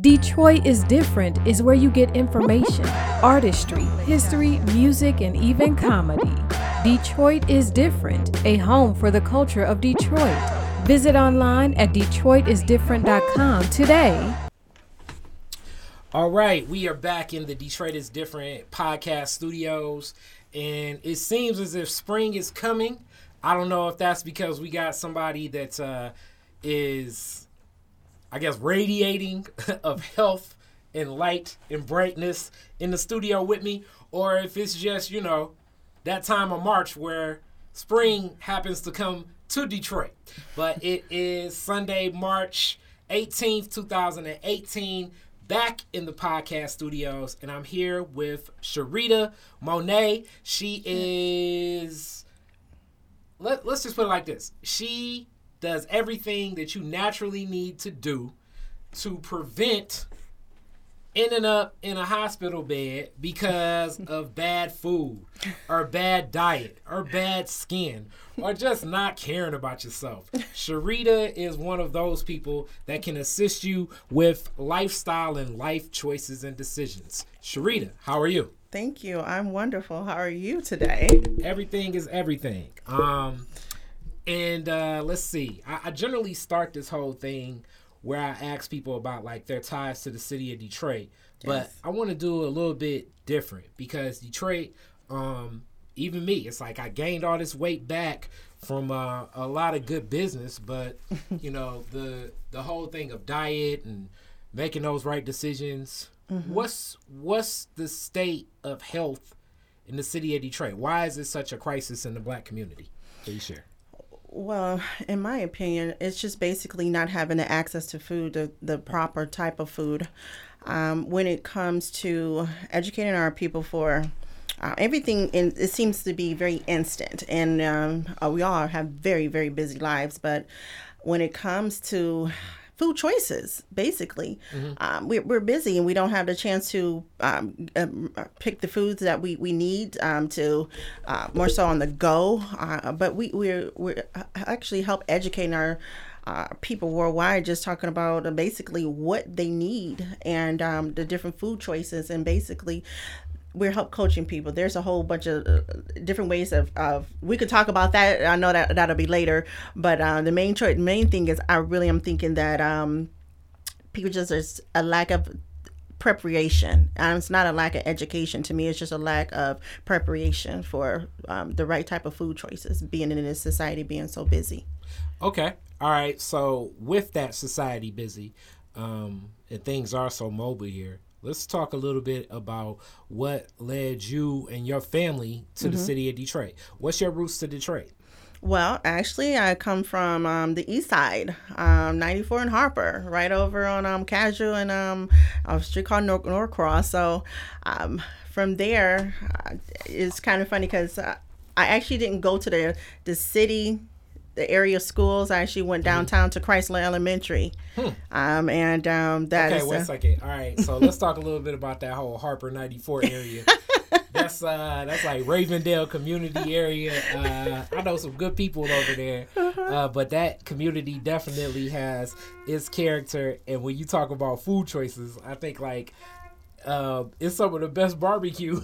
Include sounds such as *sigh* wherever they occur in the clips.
Detroit is Different is where you get information, artistry, history, music, and even comedy. Detroit is Different, a home for the culture of Detroit. Visit online at DetroitisDifferent.com today. All right, we are back in the Detroit is Different podcast studios, and it seems as if spring is coming. I don't know if that's because we got somebody that uh, is I guess, radiating *laughs* of health and light and brightness in the studio with me, or if it's just, you know, that time of March where spring happens to come to Detroit. But *laughs* it is Sunday, March 18th, 2018, back in the podcast studios, and I'm here with Sharita Monet. She is. Let, let's just put it like this. She does everything that you naturally need to do to prevent ending up in a hospital bed because *laughs* of bad food or bad diet or bad skin or just not caring about yourself. Sharita is one of those people that can assist you with lifestyle and life choices and decisions. Sharita, how are you? Thank you. I'm wonderful. How are you today? Everything is everything. Um and uh, let's see. I, I, generally start this whole thing where I ask people about like their ties to the city of Detroit, but. I want to do a little bit different because Detroit, um, even me, it's like I gained all this weight back from uh, a lot of good business, but *laughs* you know the the whole thing of diet and making those right decisions. Mm-hmm. What's what's the state of health in the city of Detroit? Why is it such a crisis in the black community? Please share. Well, in my opinion, it's just basically not having the access to food, the, the proper type of food. Um, when it comes to educating our people for uh, everything, in, it seems to be very instant, and um, uh, we all have very, very busy lives. But when it comes to food choices basically mm-hmm. um, we, we're busy and we don't have the chance to um, um, pick the foods that we, we need um, to uh, more so on the go uh, but we, we're, we're uh, actually help educating our uh, people worldwide just talking about uh, basically what they need and um, the different food choices and basically we're help coaching people. There's a whole bunch of uh, different ways of, of we could talk about that. I know that that'll be later, but uh, the main choice, main thing is I really am thinking that um, people just there's a lack of preparation. Um, it's not a lack of education to me. It's just a lack of preparation for um, the right type of food choices. Being in this society, being so busy. Okay, all right. So with that society busy, um, and things are so mobile here let's talk a little bit about what led you and your family to mm-hmm. the city of Detroit. What's your roots to Detroit? Well, actually, I come from um, the east side, um, 94 and Harper, right over on um, Casual and um, a street called Nor- Norcross. So um, from there, uh, it's kind of funny because uh, I actually didn't go to the, the city the area schools. I actually went mm-hmm. downtown to Chrysler Elementary. Hmm. Um, and um, that okay, wait a second. All right, so let's *laughs* talk a little bit about that whole Harper 94 area. *laughs* that's uh, that's like Ravendale community area. Uh, I know some good people over there, *laughs* uh-huh. uh, but that community definitely has its character. And when you talk about food choices, I think like uh, it's some of the best barbecue.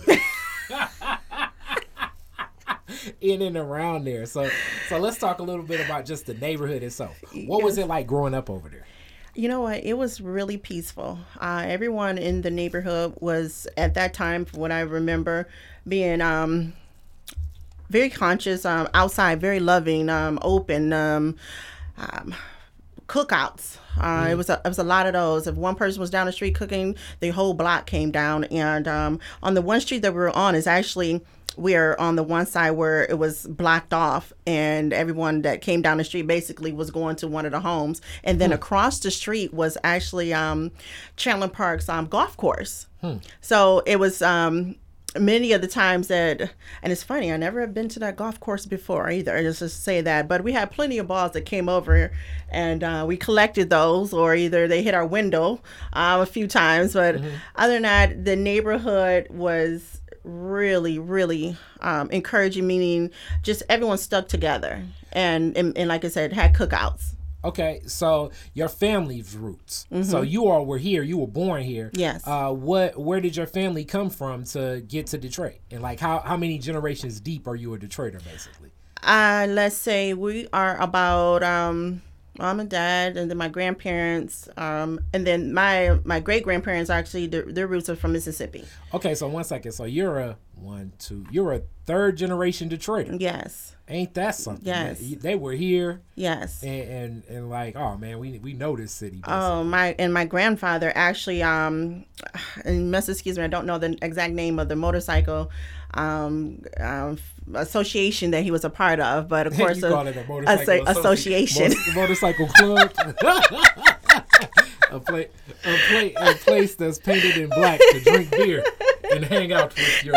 *laughs* in and around there. So so let's talk a little bit about just the neighborhood itself. What yes. was it like growing up over there? You know what? It was really peaceful. Uh, everyone in the neighborhood was at that time, from what I remember, being um, very conscious, um, outside, very loving, um, open. Um, um, cookouts. Uh, mm. It was a, it was a lot of those. If one person was down the street cooking, the whole block came down. And um, on the one street that we were on is actually we're on the one side where it was blocked off and everyone that came down the street basically was going to one of the homes and then hmm. across the street was actually um, chandler park's um, golf course hmm. so it was um, many of the times that and it's funny i never have been to that golf course before either just to say that but we had plenty of balls that came over and uh, we collected those or either they hit our window uh, a few times but mm-hmm. other than that the neighborhood was really really um, encouraging meaning just everyone stuck together and, and, and like i said had cookouts Okay, so your family's roots. So you all were here. You were born here. Mm-hmm. Yes. Uh, what? Where did your family come from to get to Detroit? And like, how how many generations deep are you a Detroiter, basically? Uh, let's say we are about um, mom and dad, and then my grandparents, um, and then my my great grandparents actually their, their roots are from Mississippi. Okay, so one second. So you're a one, two. You're a third generation Detroiter. Yes, Ain't that something? Yes. man? They were here, yes. and and, and like, oh man, we we know this city. basically. Oh my! And my grandfather actually, um, and must excuse me, I don't know the exact name of the motorcycle um, um, association that he was a part of, but of *laughs* course, a- it a association. mo- motorcycle club. *laughs* a, pla- a, pla- a place that's painted in black to drink beer and hang out with your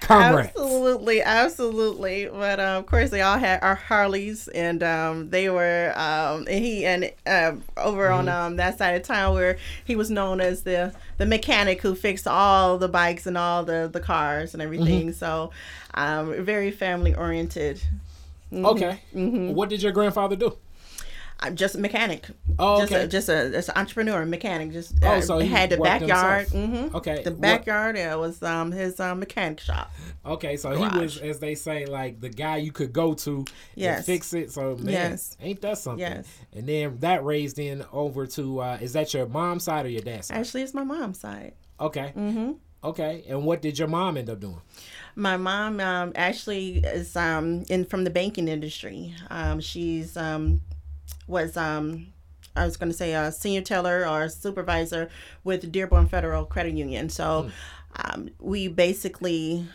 comrades. Absolutely, absolutely. But um, of course, they all had our Harleys, and um, they were um, and he and um, over on Mm-hmm. um, that side of town where he was known as the the mechanic who fixed all the bikes and all the the cars and everything. Mm-hmm. So, um, very family oriented. Okay. Mm-hmm. What did your grandfather do? I'm just a mechanic. Oh, just okay. a, just a just an entrepreneur, mechanic. Just Oh, uh, so he had the backyard. himself. hmm Okay. The backyard. It was um his um, mechanic shop. Okay, so he was, as they say, like the guy you could go to and Yes. fix it. So man, Yes. ain't that something? Yes. And then that raised in over to uh, is that your mom's side or your dad's side? Actually, it's my mom's side. Okay. Mm-hmm. Okay. And what did your mom end up doing? My mom um, actually is um, in from the banking industry. Um, she's um, was um, I was going to say a senior teller or supervisor with Dearborn Federal Credit Union. So um, we basically.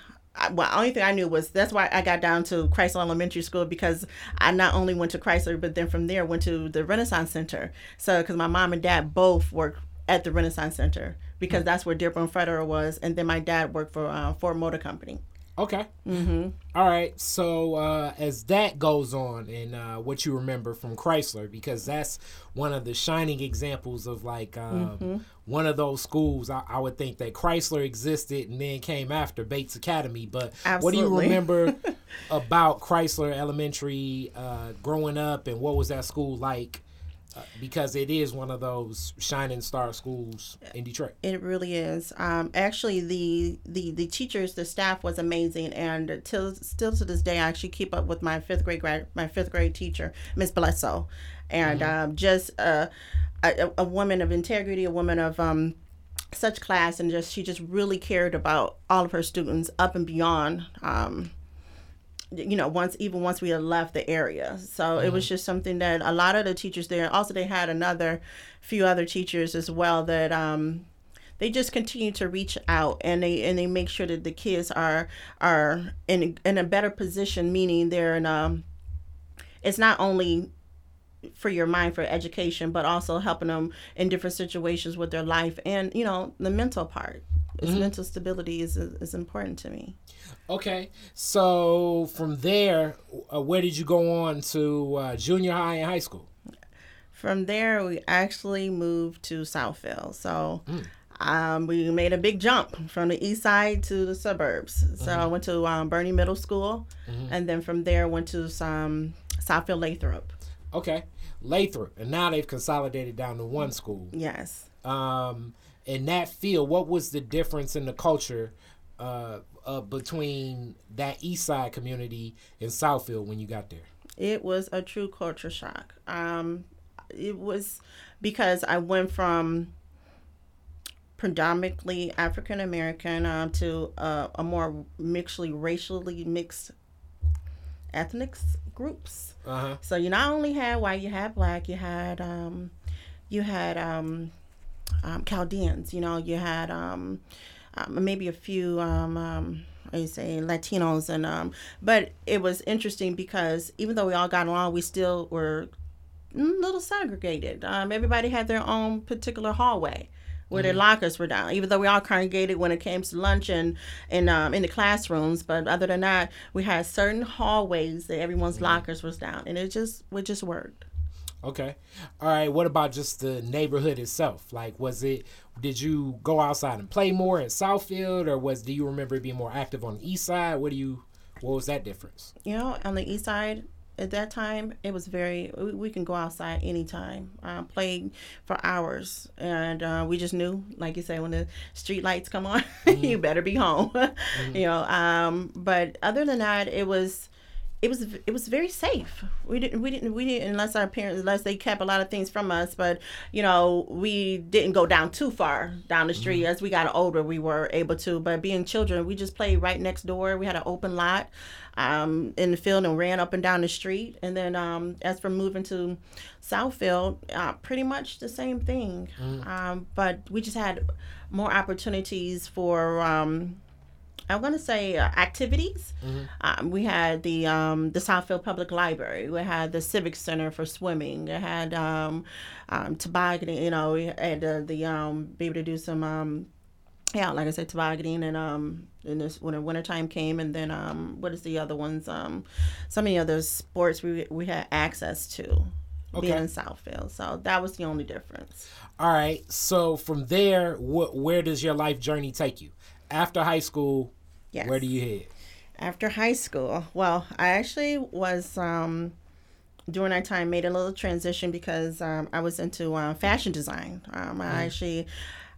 Well, the only thing I knew was that's why I got down to Chrysler Elementary School because I not only went to Chrysler, but then from there went to the Renaissance Center. So, because my mom and dad both worked at the Renaissance Center because that's where Dearborn Federal was, and then my dad worked for uh, Ford Motor Company. Okay. Mm-hmm. All right. So uh, as that goes on, and uh, what you remember from Chrysler, because that's one of the shining examples of like um, Mm-hmm. one of those schools. I, I would think that Chrysler existed and then came after Bates Academy. But what do you remember *laughs* about Chrysler Elementary uh, growing up, and what was that school like? Uh, because it is one of those shining star schools in Detroit. It really is. Um, actually, the, the the teachers, the staff was amazing, and till still to this day, I actually keep up with my fifth grade grad, my fifth grade teacher, Miss Blesso, and um, just uh, a, a woman of integrity, a woman of um, such class, and just she just really cared about all of her students up and beyond. Um, you know once even once we had left the area. So it was just something that a lot of the teachers there also they had another few other teachers as well that um they just continue to reach out and they and they make sure that the kids are are in in a better position meaning they're in um it's not only for your mind for education but also helping them in different situations with their life and you know the mental part. It's mental stability is is important to me Okay, so from there, uh, where did you go on to uh, junior high and high school? From there, we actually moved to Southfield. So Mm. um, we made a big jump from the east side to the suburbs. So Mm-hmm. I went to um, Birney Middle School, and then from there went to some Southfield Lathrup. Okay, Lathrup, and now they've consolidated down to one school. Yes. Um, in that field, what was the difference in the culture uh, uh, between that east side community and Southfield when you got there? It was a true culture shock. Um, it was because I went from predominantly African American um, to uh, a more mixedly racially mixed ethnic groups. Uh huh. So you not only had white, you had black, you had um, you had um, um, Chaldeans. You know, you had um, um, maybe a few um, um, you say Latinos, and um, but it was interesting because even though we all got along, we still were a little segregated. Um, everybody had their own particular hallway where their lockers were down. Even though we all congregated when it came to lunch and, and um, in the classrooms, but other than that, we had certain hallways that everyone's lockers was down, and it just it just worked. Okay. All right. What about just the neighborhood itself? Like, was it? Did you go outside and play more in Southfield, or was? Do you remember being more active on the east side? What do you? What was that difference? You know, on the east side, at that time it was very we, we can go outside anytime uh, play for hours and uh, we just knew like you say when the street lights come on *laughs* mm-hmm. you better be home *laughs* mm-hmm. you know um, but other than that it was it was it was very safe. We didn't we didn't we didn't unless our parents unless they kept a lot of things from us, but you know we didn't go down too far down the street. Mm-hmm. As we got older, we were able to. But being children, we just played right next door. We had an open lot um, in the field and ran up and down the street. And then um, as for moving to Southfield, uh, pretty much the same thing. Mm-hmm. Um, but we just had more opportunities for um, I'm going to say uh, activities. Mm-hmm. Um, we had the um, the Southfield Public Library. We had the Civic Center for swimming. We had um, um, tobogganing. You know, we had uh, the um, be able to do some. Um, yeah, like I said, tobogganing and um, in this when the wintertime came, and then um, what is the other ones? Um, some of the other sports we we had access to okay. being in Southfield. So that was the only difference. All right. So from there, what where does your life journey take you? After high school, Yes. Where do you head? After high school, well, I actually was um, during that time made a little transition because um, I was into uh, fashion design. Um, mm. I actually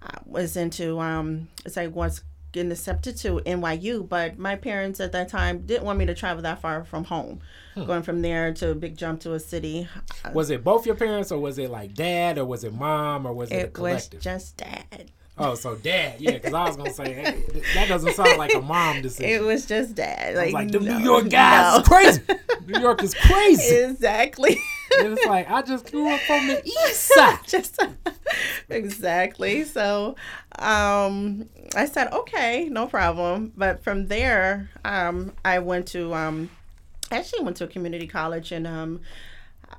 uh, was into um, it's like was getting accepted to NYU, but my parents at that time didn't want me to travel that far from home. Hmm. Going from there to a big jump to a city. Was it both your parents, or was it like dad, or was it mom, or was it, it a collective? was just dad. Oh, so dad, yeah, because I was gonna say hey, that doesn't sound like a mom decision. It was just dad. Like, like the no, New York guys no. crazy. *laughs* New York is crazy. Exactly. it's like I just grew up on the *laughs* east side. *laughs* just exactly. So, um, I said okay, no problem. But from there, um, I went to um, actually went to a community college and um,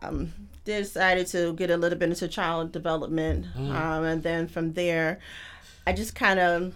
um decided to get a little bit into child development, mm. um, and then from there, I just kind of.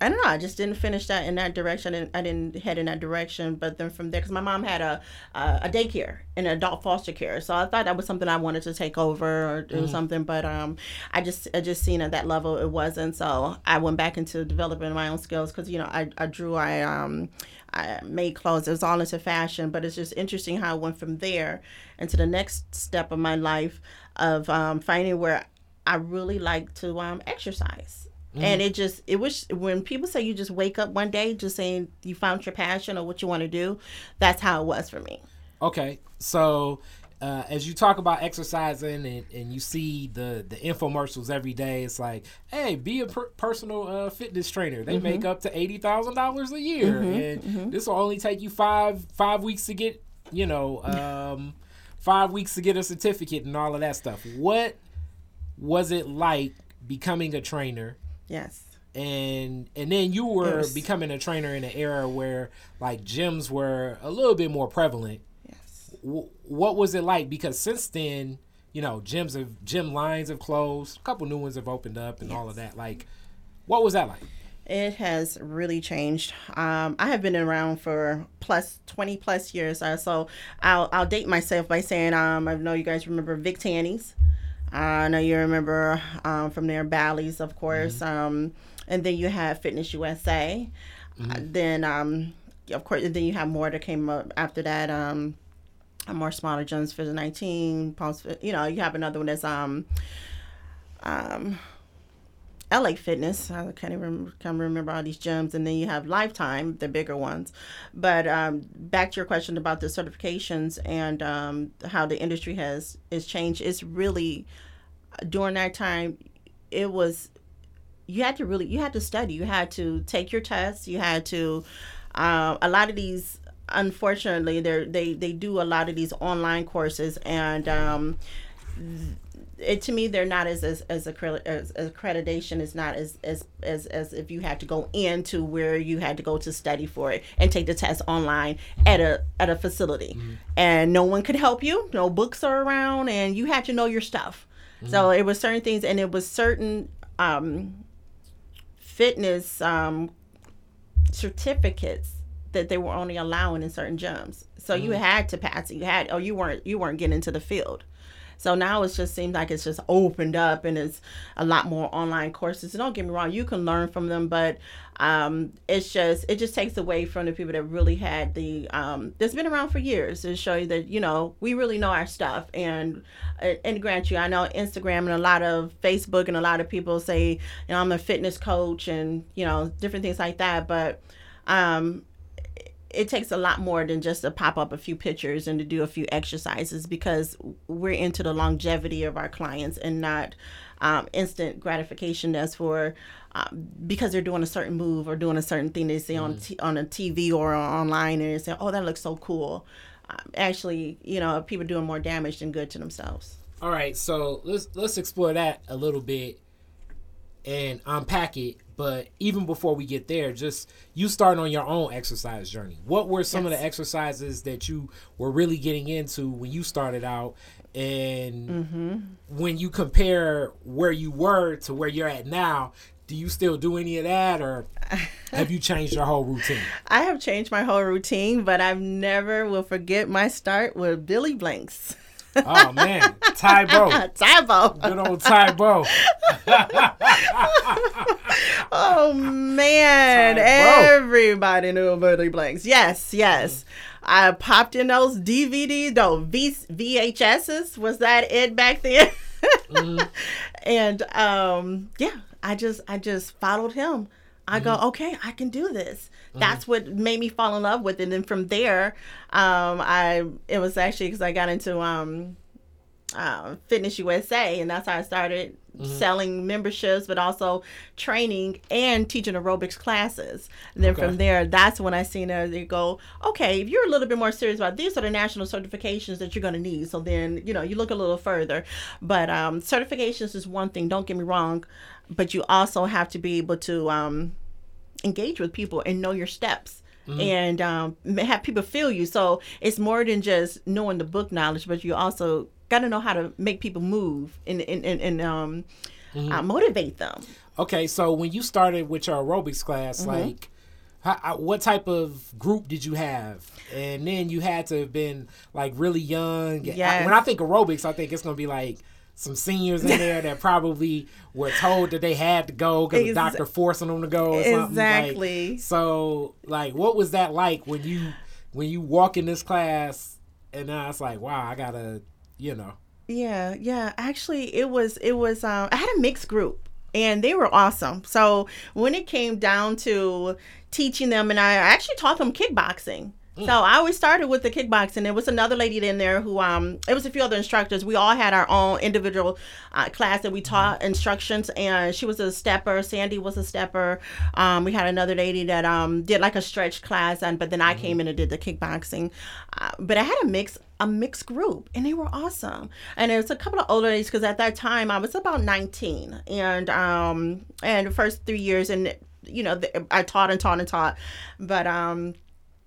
I don't know. I just didn't finish that in that direction. I didn't, I didn't head in that direction. But then from there, because my mom had a, a, a daycare and adult foster care, so I thought that was something I wanted to take over or do mm. something. But um, I just I just seen at that level it wasn't. So I went back into developing my own skills because you know I, I drew I um I made clothes. It was all into fashion, but it's just interesting how I went from there into the next step of my life of um, finding where I really like to um, exercise. Mm. And it just, it was when people say you just wake up one day just saying you found your passion or what you want to do, that's how it was for me. Okay. So uh, as you talk about exercising and, and you see the the infomercials every day, it's like, hey, be a per- personal uh, fitness trainer. They mm-hmm. make up to eighty thousand dollars a year, mm-hmm. and mm-hmm. this will only take you five five weeks to get, you know, um, five weeks to get a certificate and all of that stuff. What was it like becoming a trainer? Yes and and then you were yes. becoming a trainer in an era where like gyms were a little bit more prevalent what was it like? Because since then, you know, gyms have gym lines have closed, a couple new ones have opened up, and yes. all of that. Like, what was that like? It has really changed. Um, I have been around for plus twenty plus years, so I'll I'll date myself by saying um, I know you guys remember Vic Tanny's. I know you remember um, from their Bally's, of course, mm-hmm. um, and then you have Fitness USA. Mm-hmm. Uh, then um, of course, then you have more that came up after that. More smaller Jones the 19 post you know you have another one that's um um LA Fitness. I can't even remember, can't remember all these gyms, and then you have Lifetime, the bigger ones. But um, back to your question about the certifications and um, how the industry has is changed. It's really during that time, it was you had to really you had to study. You had to take your tests. You had to uh, a lot of these unfortunately they they they do a lot of these online courses and um, it to me they're not as as as, as, as accreditation is not as, as as as if you had to go into where you had to go to study for it and take the test online at a at a facility mm-hmm. and no one could help you no books are around and you had to know your stuff mm-hmm. so it was certain things and it was certain um, fitness um, certificates that they were only allowing in certain gyms. So mm you had to pass it. You had or you weren't you weren't getting into the field. So now it just seems like it's just opened up and it's a lot more online courses. And don't get me wrong, you can learn from them, but um, it's just it just takes away from the people that really had the um, that's been around for years to show you that you know we really know our stuff and and grant you I know Instagram and a lot of Facebook and a lot of people say you know I'm a fitness coach and you know different things like that but um, it takes a lot more than just to pop up a few pictures and to do a few exercises because we're into the longevity of our clients and not um, instant gratification as for um, because they're doing a certain move or doing a certain thing they see mm. on t- on a TV or online and they say, "Oh, that looks so cool." Um, actually, you know, people doing more damage than good to themselves. All right, so let's let's explore that a little bit and unpack it. But even before we get there, just you starting on your own exercise journey. What were some yes. of the exercises that you were really getting into when you started out, and mm-hmm. when you compare where you were to where you're at now, do you still do any of that or *laughs* have you changed your whole routine? I have changed my whole routine, but I've never will forget my start with Billy Blanks. Oh man, Tae Bo. *laughs* Tae Bo. Good old Tae Bo. *laughs* Oh man, everybody knew Billy Blanks. Yes, yes. I popped in those DVD, those v- VHSs. Was that it back then? mm-hmm. *laughs* And um, yeah, I just I just followed him. I mm-hmm. go, okay, I can do this. Mm-hmm. That's what made me fall in love with it. And from there, um, I it was actually because I got into um, uh, Fitness USA, and that's how I started mm-hmm. selling memberships, but also training and teaching aerobics classes. And then okay. from there, that's when I seen her. They go, okay, if you're a little bit more serious about these are the national certifications that you're going to need. So then, you know, you look a little further. But um, certifications is one thing. Don't get me wrong, but you also have to be able to um, engage with people and know your steps. Mm-hmm. and um, have people feel you. So it's more than just knowing the book knowledge, but you also got to know how to make people move and and and, and um, mm-hmm. uh, motivate them. Okay, so when you started with your aerobics class, mm-hmm. like. How, what type of group did you have? And then you had to have been like really young. Yes. when I think aerobics, I think it's gonna be like some seniors in there that probably were told that they had to go because the doctor forcing them to go. exactly. Like, so, like, what was that like when you when you walk in this class and now it's like, wow, I gotta you know. Yeah, yeah. Actually, it was it was um I had a mixed group and they were awesome. So when it came down to teaching them, and I actually taught them kickboxing. Mm. So I always started with the kickboxing. There was another lady in there who um it was a few other instructors. We all had our own individual uh, class that we taught mm. instructions, and she was a stepper. Sandy was a stepper. Um, we had another lady that um did like a stretch class, and but then I mm. came in and did the kickboxing. Uh, but I had a mix a mixed group and they were awesome and it was a couple of older ladies because at that time i was about 19 and um and the first three years and you know i taught and taught and taught but um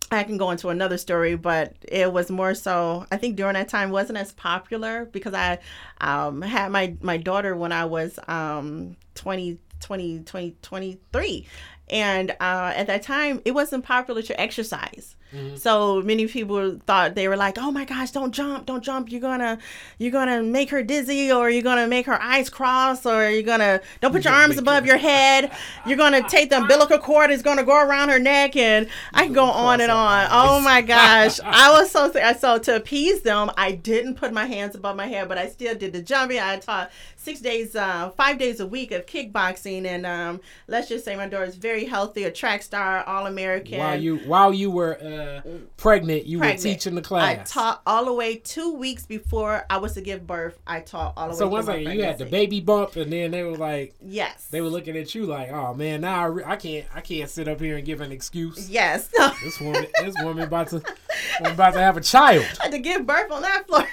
I can go into another story, but it was more so. I think during that time wasn't as popular because I um, had my my daughter when I was um, 20, 20, 20, 23. And uh, at that time, it wasn't popular to exercise. Mm-hmm. So many people thought they were like, "Oh my gosh, don't jump, don't jump! You're gonna, you're gonna make her dizzy, or you're gonna make her eyes cross, or you're gonna don't put your arms above your head. You're gonna take the umbilical cord is gonna go around her neck, and I can go on and on. Oh my *laughs* gosh, I was so sick. so to appease them, I didn't put my hands above my head, but I still did the jumping. I taught six days, uh, five days a week of kickboxing, and um, let's just say my daughter is very healthy, a track star, all American. While you while you were uh, pregnant, you pregnant. were teaching the class. I taught all the way two weeks before I was to give birth. I taught all the so way. So once you had the baby bump, and then they were like, yes, they were looking at you like, oh man, now I, re- I can't I can't sit up here and give an excuse. Yes, *laughs* this woman this woman about to about to have a child. I *laughs* had to give birth on that floor.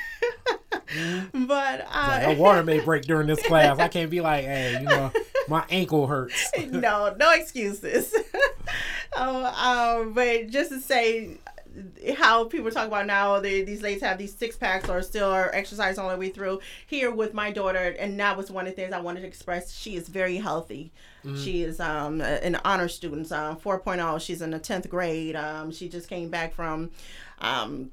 Mm-hmm. *laughs* But I, like, water may break during this class. I can't be like, hey, you know, my ankle hurts. *laughs* no, no excuses. um, *laughs* um, but just to say how people talk about now they, these ladies have these six packs or still are exercise all the way through here with my daughter and that was one of the things i wanted to express she is very healthy mm-hmm. she is um, an honor student um, 4.0 she's in the 10th grade um, she just came back from um,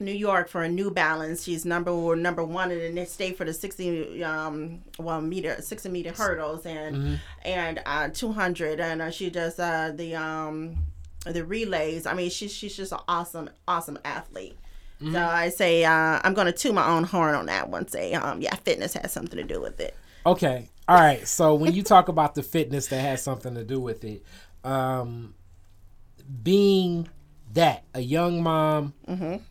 New York for a New Balance. She's number number one in the state for the sixty um well meter sixty meter hurdles and Mm-hmm. and uh, two hundred and uh, she does uh, the um the relays. I mean she's she's just an awesome awesome athlete. Mm-hmm. So I say uh, I'm gonna toot my own horn on that one. Say um yeah fitness has something to do with it. Okay. All right. So when you talk about the fitness that has something to do with it, um, being that a young mom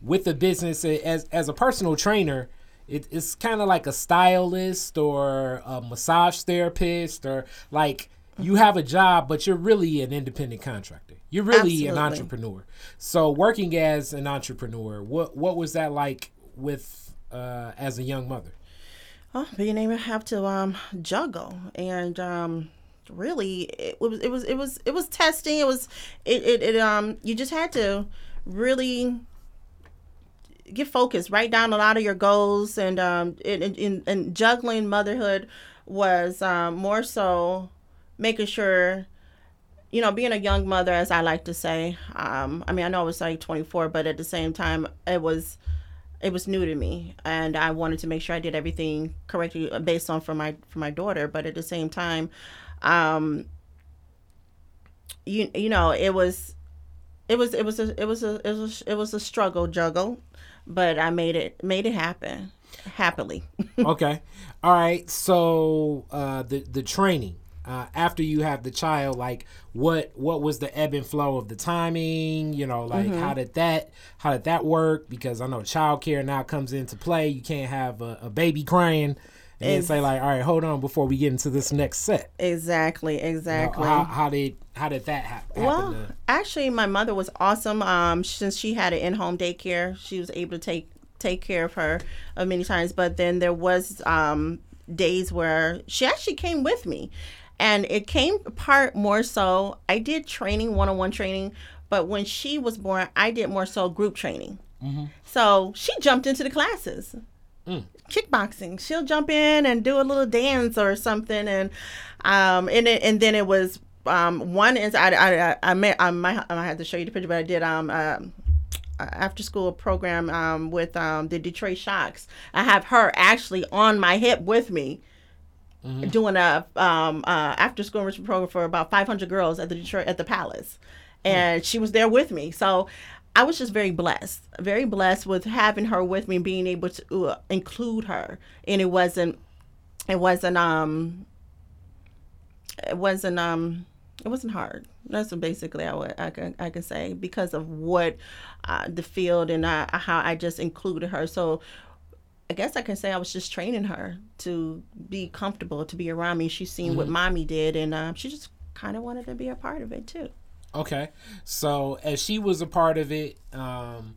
with a business as as a personal trainer, it, it's kind of like a stylist or a massage therapist or like you have a job, but you're really an independent contractor. You're really an entrepreneur. So working as an entrepreneur, what what was that like with uh, as a young mother? Oh, being able to have to um juggle and um really it was it was it was it was testing. It was it it, it um you just had to really get focused, write down a lot of your goals and um and, and juggling motherhood was um more so making sure you know, being a young mother, as I like to say, um, I mean, I know I was like 24, but at the same time, it was, it was new to me, and I wanted to make sure I did everything correctly based on for my for my daughter. But at the same time, um, you you know, it was, it was it was a it was a it was a, it was a struggle juggle, but I made it made it happen happily. *laughs* okay. All right. So uh, the the training uh, after you have the child, like what what was the ebb and flow of the timing? You know, like how did that how did that work? Because I know childcare now comes into play. You can't have a, a baby crying and say like, all right, hold on before we get into this next set. exactly, You know, exactly. how, how did how did that happen? Well, to- actually, my mother was awesome. Um, since she had an in-home daycare, she was able to take take care of her uh, many times. But then there was um days where she actually came with me, and it came apart more so. I did training, one-on-one training, but when she was born, I did more so group training. So she jumped into the classes kickboxing. She'll jump in and do a little dance or something, and um, and it, and then it was um, one is I I I, I, may, I might I have to show you the picture, but I did um. Uh, after school program um, with um, the Detroit Shocks. I have her actually on my hip with me doing a um, uh, after school enrichment program for about 500 girls at the Detroit at the Palace, and she was there with me. So I was just very blessed, very blessed with having her with me, being able to uh, include her, and it wasn't, it wasn't um, it wasn't um, it wasn't hard. That's basically I would I can I can say because of what uh, the field and uh, how I just included her. So I guess I can say I was just training her to be comfortable, to be around me. She's seen what mommy did, and uh, she just kind of wanted to be a part of it too. Okay, so as she was a part of it, um,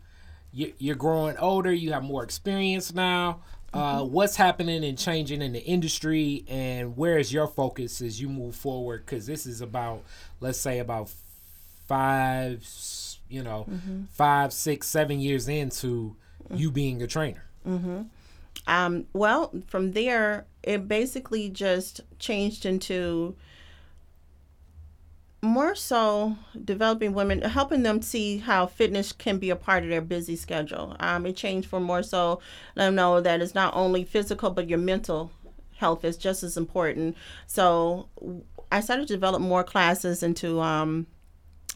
you, you're growing older. You have more experience now. Uh, what's happening and changing in the industry, and where is your focus as you move forward? Because this is about, let's say, about five, you know, five, six, seven years into you being a trainer. Um, well, from there, it basically just changed into more so developing women, helping them see how fitness can be a part of their busy schedule. Um, it changed for more so let them know that it's not only physical, but your mental health is just as important. So I started to develop more classes into um,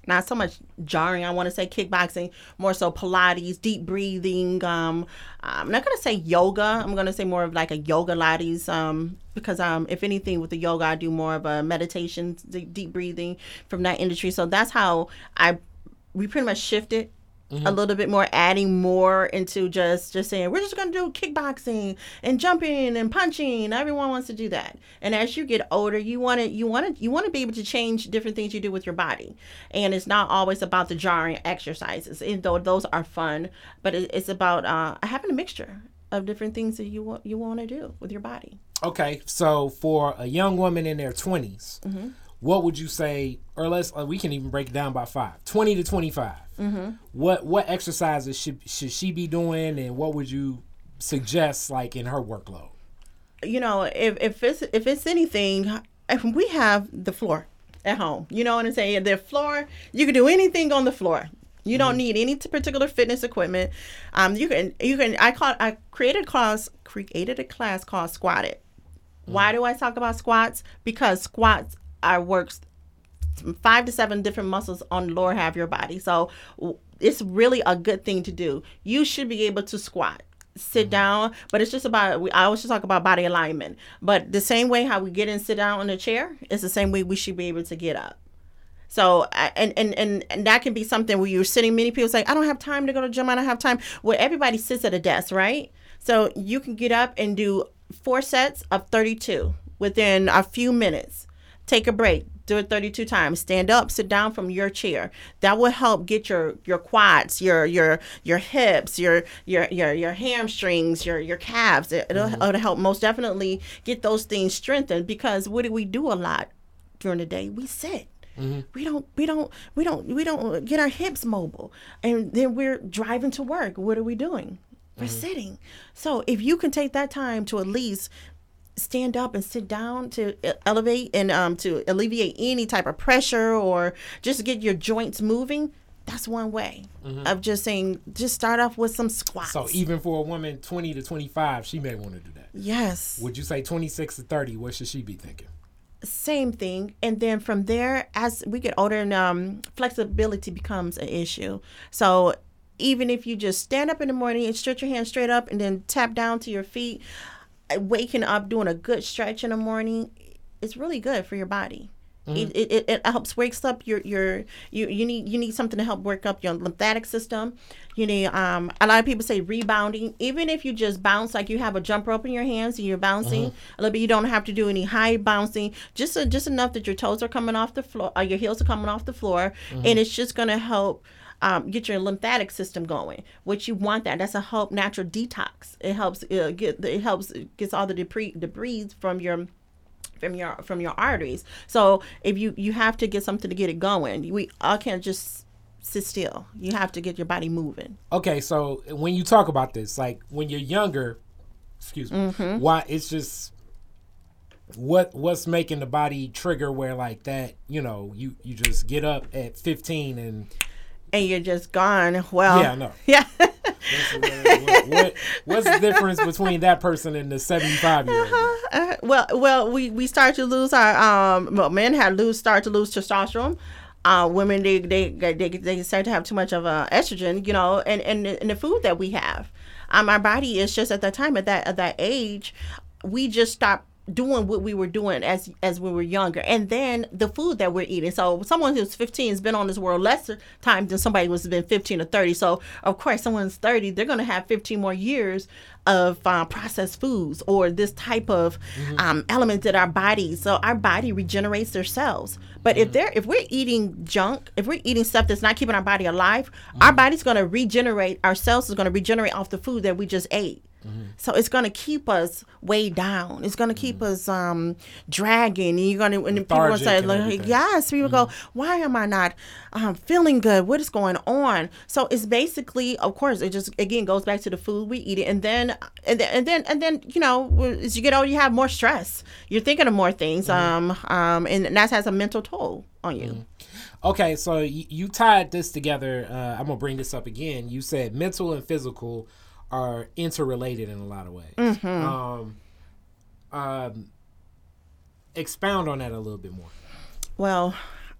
not so much jarring. I want to say kickboxing, more so Pilates, deep breathing. Um, I'm not gonna say yoga. I'm gonna say more of like a yoga Pilates. Um, because um, if anything with the yoga, I do more of a meditation, deep breathing from that industry. So that's how I we pretty much shifted a little bit more, adding more into just just saying we're just gonna do kickboxing and jumping and punching. Everyone wants to do that. And as you get older, you want to you want to you want to be able to change different things you do with your body. And it's not always about the jarring exercises, even though those are fun. But it, it's about uh, having a mixture of different things that you want you want to do with your body. Okay, so for a young woman in their 20s, what would you say, or let's uh, we can even break it down by five, 20 to 25. Mm-hmm. What what exercises should should she be doing, and what would you suggest like in her workload? you know, if, if it's if it's anything, if we have the floor at home, you know what I'm saying? The floor, you can do anything on the floor. You don't mm-hmm. need any particular fitness equipment. Um, you can you can I call I created a class created a class called Squatted. Why mm. do I talk about squats? Because squats are works five to seven different muscles on the lower half of your body. So it's really a good thing to do. You should be able to squat. Sit mm-hmm. down, but it's just about. We, I always just talk about body alignment. But the same way how we get and sit down in a chair, it's the same way we should be able to get up. So and and and and that can be something where you're sitting. Many people say, "I don't have time to go to gym. I don't have time." Well, everybody sits at a desk, right? So you can get up and do four sets of 32 within a few minutes. Take a break. Do it 32 times. Stand up, sit down from your chair. That will help get your your quads, your your your hips, your your your your hamstrings, your your calves. It, will mm-hmm. it'll help most definitely get those things strengthened because what do we do a lot during the day? We sit. Mm-hmm. We don't we don't we don't we don't get our hips mobile. And then we're driving to work. What are we doing? We're mm-hmm. sitting. So if you can take that time to at least stand up and sit down to elevate and um to alleviate any type of pressure or just get your joints moving, that's one way of just saying just start off with some squats. So even for a woman 20 to 25, she may want to do that. yes. Would you say 26 to 30? What should she be thinking? same thing and then from there as we get older and um, flexibility becomes an issue so even if you just stand up in the morning and stretch your hands straight up and then tap down to your feet Uh, waking up doing a good stretch in the morning it's really good for your body. Mm-hmm. It, it, it, it helps wakes up your your you you need you need something to help work up your lymphatic system. You need um a lot of people say rebounding. Even if you just bounce like you have a jump rope in your hands and you're bouncing uh-huh. a little bit you don't have to do any high bouncing. Just uh, just enough that your toes are coming off the floor or your heels are coming off the floor. Mm-hmm. And it's just going to help um, get your lymphatic system going which you want that that's a help natural detox it helps uh, get it helps gets all the debris debris from your from your from your arteries. So if you you have to get something to get it going. We all can't just sit still. You have to get your body moving. Okay, so when you talk about this, like when you're younger, excuse me, Mm-hmm. why it's just what what's making the body trigger where like that, you know, you you just get up at 15 and And you're just gone. Well, Yeah, know. Yeah. what, what, what's the difference between that person and the 75 year old? Uh, well, well, we we start to lose our um. Well, men have lose start to lose testosterone. Uh, women they they they they start to have too much of uh, estrogen, you know, and and and the food that we have, um, our body is just at that time at that at that age, we just stop doing what we were doing as as we were younger. And then the food that we're eating. So someone who's 15 has been on this world lesser time than somebody who's been 15 or 30 so of course someone's 30 they're going to have 15 more years of uh, processed foods or this type of um, element that our body so our body regenerates their cells. But if they're if we're eating junk if we're eating stuff that's not keeping our body alive our body's going to regenerate our cells is going to regenerate off the food that we just ate so it's gonna keep us way down. It's gonna keep us um dragging. And you're gonna and people gonna say, like, yes, people go, why am I not um feeling good? What is going on? So it's basically, of course, it just again goes back to the food we eat, and then and then and then and then you know as you get older, you have more stress. You're thinking of more things, um um, and that has a mental toll on you. Okay, so you, you tied this together. Uh, I'm gonna bring this up again. You said mental and physical are interrelated in a lot of ways. Mm-hmm. Um, um, expound on that a little bit more. Well,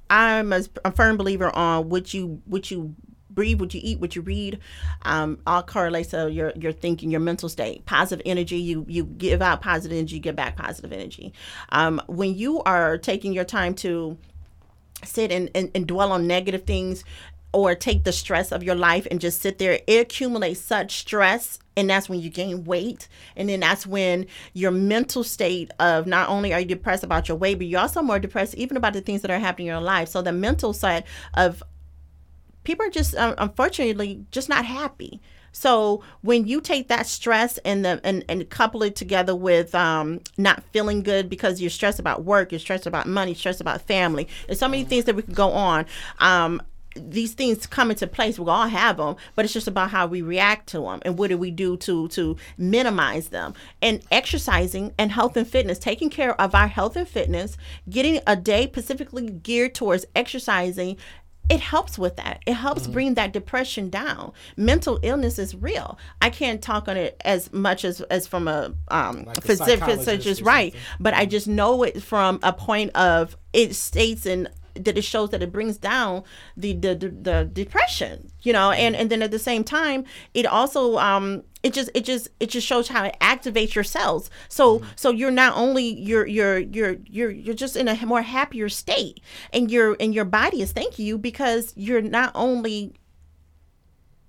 I'm a, a firm believer on what you what you breathe, what you eat, what you read. Um, all correlates to your your thinking, your mental state. Positive energy, you you give out positive energy, you get back positive energy. Um, when you are taking your time to sit and, and, and dwell on negative things or take the stress of your life and just sit there, it accumulates such stress. And that's when you gain weight. And then that's when your mental state of not only are you depressed about your weight, but you're also more depressed even about the things that are happening in your life. So the mental side of people are just um, unfortunately just not happy. So when you take that stress and the and, and couple it together with um, not feeling good because you're stressed about work, you're stressed about money, stressed about family, there's so many things that we could go on. Um, these things come into place. We all have them, but it's just about how we react to them and what do we do to to minimize them. And exercising and health and fitness, taking care of our health and fitness, getting a day specifically geared towards exercising it helps with that. It helps Mm-hmm. bring that depression down. Mental illness is real. I can't talk on it as much as as from a um Like physician, right, but I just know it from a point of it states and that it shows that it brings down the the, the, the depression you know and and then at the same time it also um it just it just it just shows how it activates your cells. So so you're not only you're you're you're you're you're just in a more happier state and your and your body is thanking you because you're not only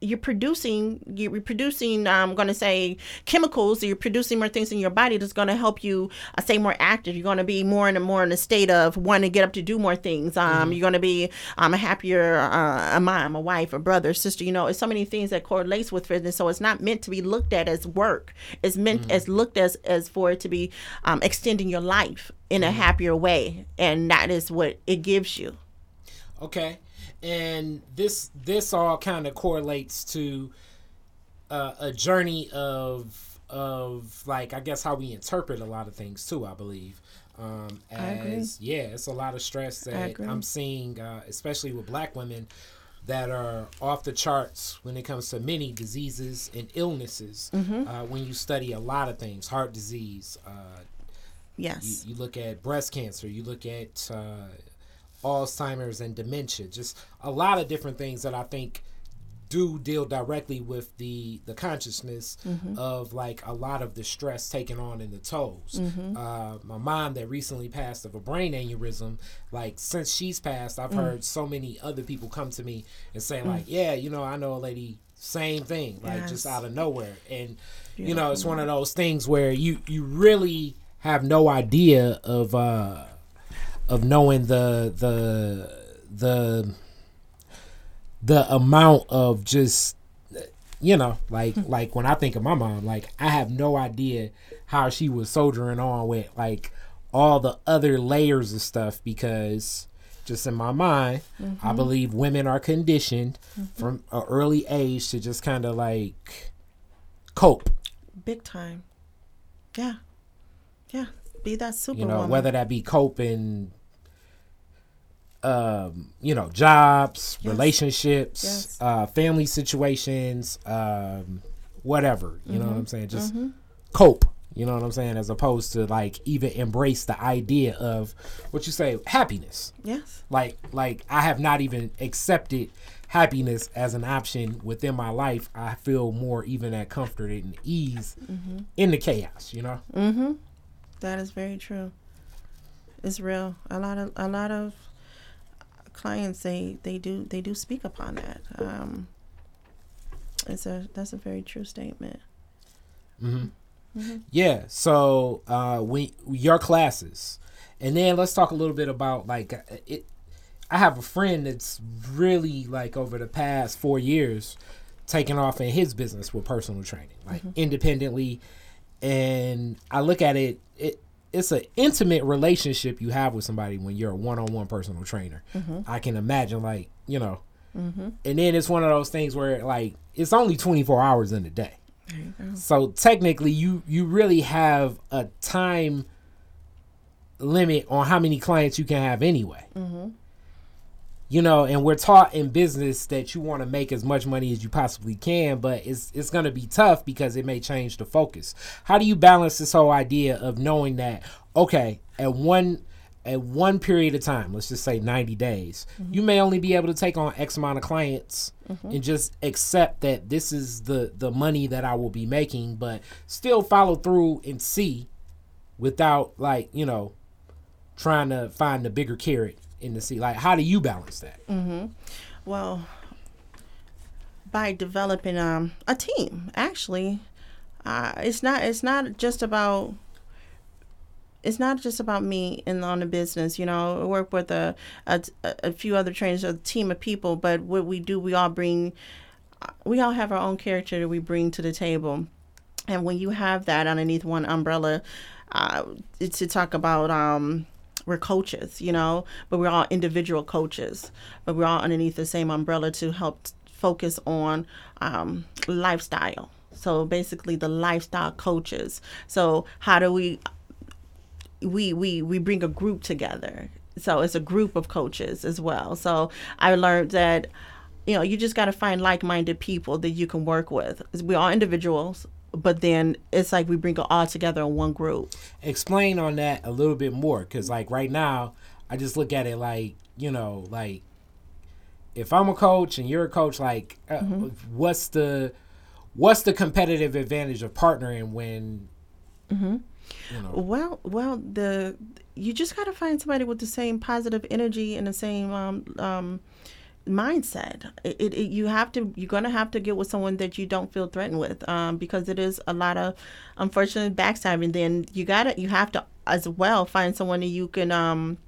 you're producing you're producing i'm going to say chemicals you're producing more things in your body that's going to help you uh, stay more active. You're going to be more and more in a state of wanting to get up to do more things. Um, you're going to be um, a happier uh, a mom a wife a brother sister. You know it's so many things that correlates with fitness. So it's not meant to be looked at as work. It's meant as looked as as for it to be um, extending your life in a happier way. And that is what it gives you. Okay, and this this all kind of correlates to uh, a journey of of like I guess how we interpret a lot of things too. I believe. Um, as, I agree. Yeah, it's a lot of stress that. I'm seeing, uh, especially with Black women that are off the charts when it comes to many diseases and illnesses. Mm-hmm. Uh, when you study a lot of things, heart disease, uh, you, yes you look at breast cancer, you look at uh, Alzheimer's and dementia, just a lot of different things that I think do deal directly with the the consciousness of like a lot of the stress taken on in the toes. Uh, my mom that recently passed of a brain aneurysm, like since she's passed, I've heard so many other people come to me and say like, yeah, you know, I know a lady, same thing, like just out of nowhere, and you know, it's one of those things where you you really have no idea of uh of knowing the the the the amount of just you know like hmm. like when i think of my mom like i have no idea how she was soldiering on with like all the other layers of stuff because just in my mind i mm-hmm. believe women are conditioned mm-hmm. from an early age to just kind of like cope. Big time. Yeah. Yeah. Be that super you know whether that be coping um you know jobs Yes. relationships Yes. uh family situations um whatever you know what Mm-hmm. i'm saying just cope you know what i'm saying as opposed to like even embrace the idea of what you say happiness yes like like i have not even accepted happiness as an option within my life i feel more even at comfort and ease Mm-hmm. in the chaos you know Mhm. That is very true. It's real. A lot of a lot of clients they they do they do speak upon that. Um, it's a that's a very true statement. Yeah. So uh, we your classes, and then let's talk a little bit about like uh, it. I have a friend that's really like over the past four years taken off in his business with personal training, like independently, and I look at it. It it's an intimate relationship you have with somebody when you're a one-on-one personal trainer. I can imagine like you know, and then it's one of those things where like it's only 24 hours in a day. So technically, you you really have a time limit on how many clients you can have anyway. You know, and we're taught in business that you want to make as much money as you possibly can, but it's it's going to be tough because it may change the focus. How do you balance this whole idea of knowing that okay, at one at one period of time, let's just say 90 days, mm-hmm. you may only be able to take on X amount of clients mm-hmm. and just accept that this is the the money that I will be making, but still follow through and see without like, you know, trying to find the bigger carrot in the sea. Like how do you balance that? Well, by developing um, a team, actually, uh, it's not it's not just about it's not just about me and on the business. You know, I work with a, a a few other trainers, a team of people, but what we do, we all bring, we all have our own character that we bring to the table, and when you have that underneath one umbrella, uh, to talk about um we're coaches, you know, but we're all individual coaches, but we're all underneath the same umbrella to help focus on um, lifestyle. So basically, the lifestyle coaches. So how do we we we we bring a group together so it's a group of coaches as well. So I learned that you know you just got to find like-minded people that you can work with. We're all individuals, but then it's like we bring it all together in one group. Explain on that a little bit more, because like right now, I just look at it like you know, like if I'm a coach and you're a coach, like uh, mm-hmm. what's the what's the competitive advantage of partnering when? Mm-hmm. You know? Well, well, the you just got to find somebody with the same positive energy and the same um, um, mindset. It, it, it, you have to you're gonna have to get with someone that you don't feel threatened with, um, because it is a lot of unfortunate backstabbing. Then you gotta you have to as well find someone that you can um,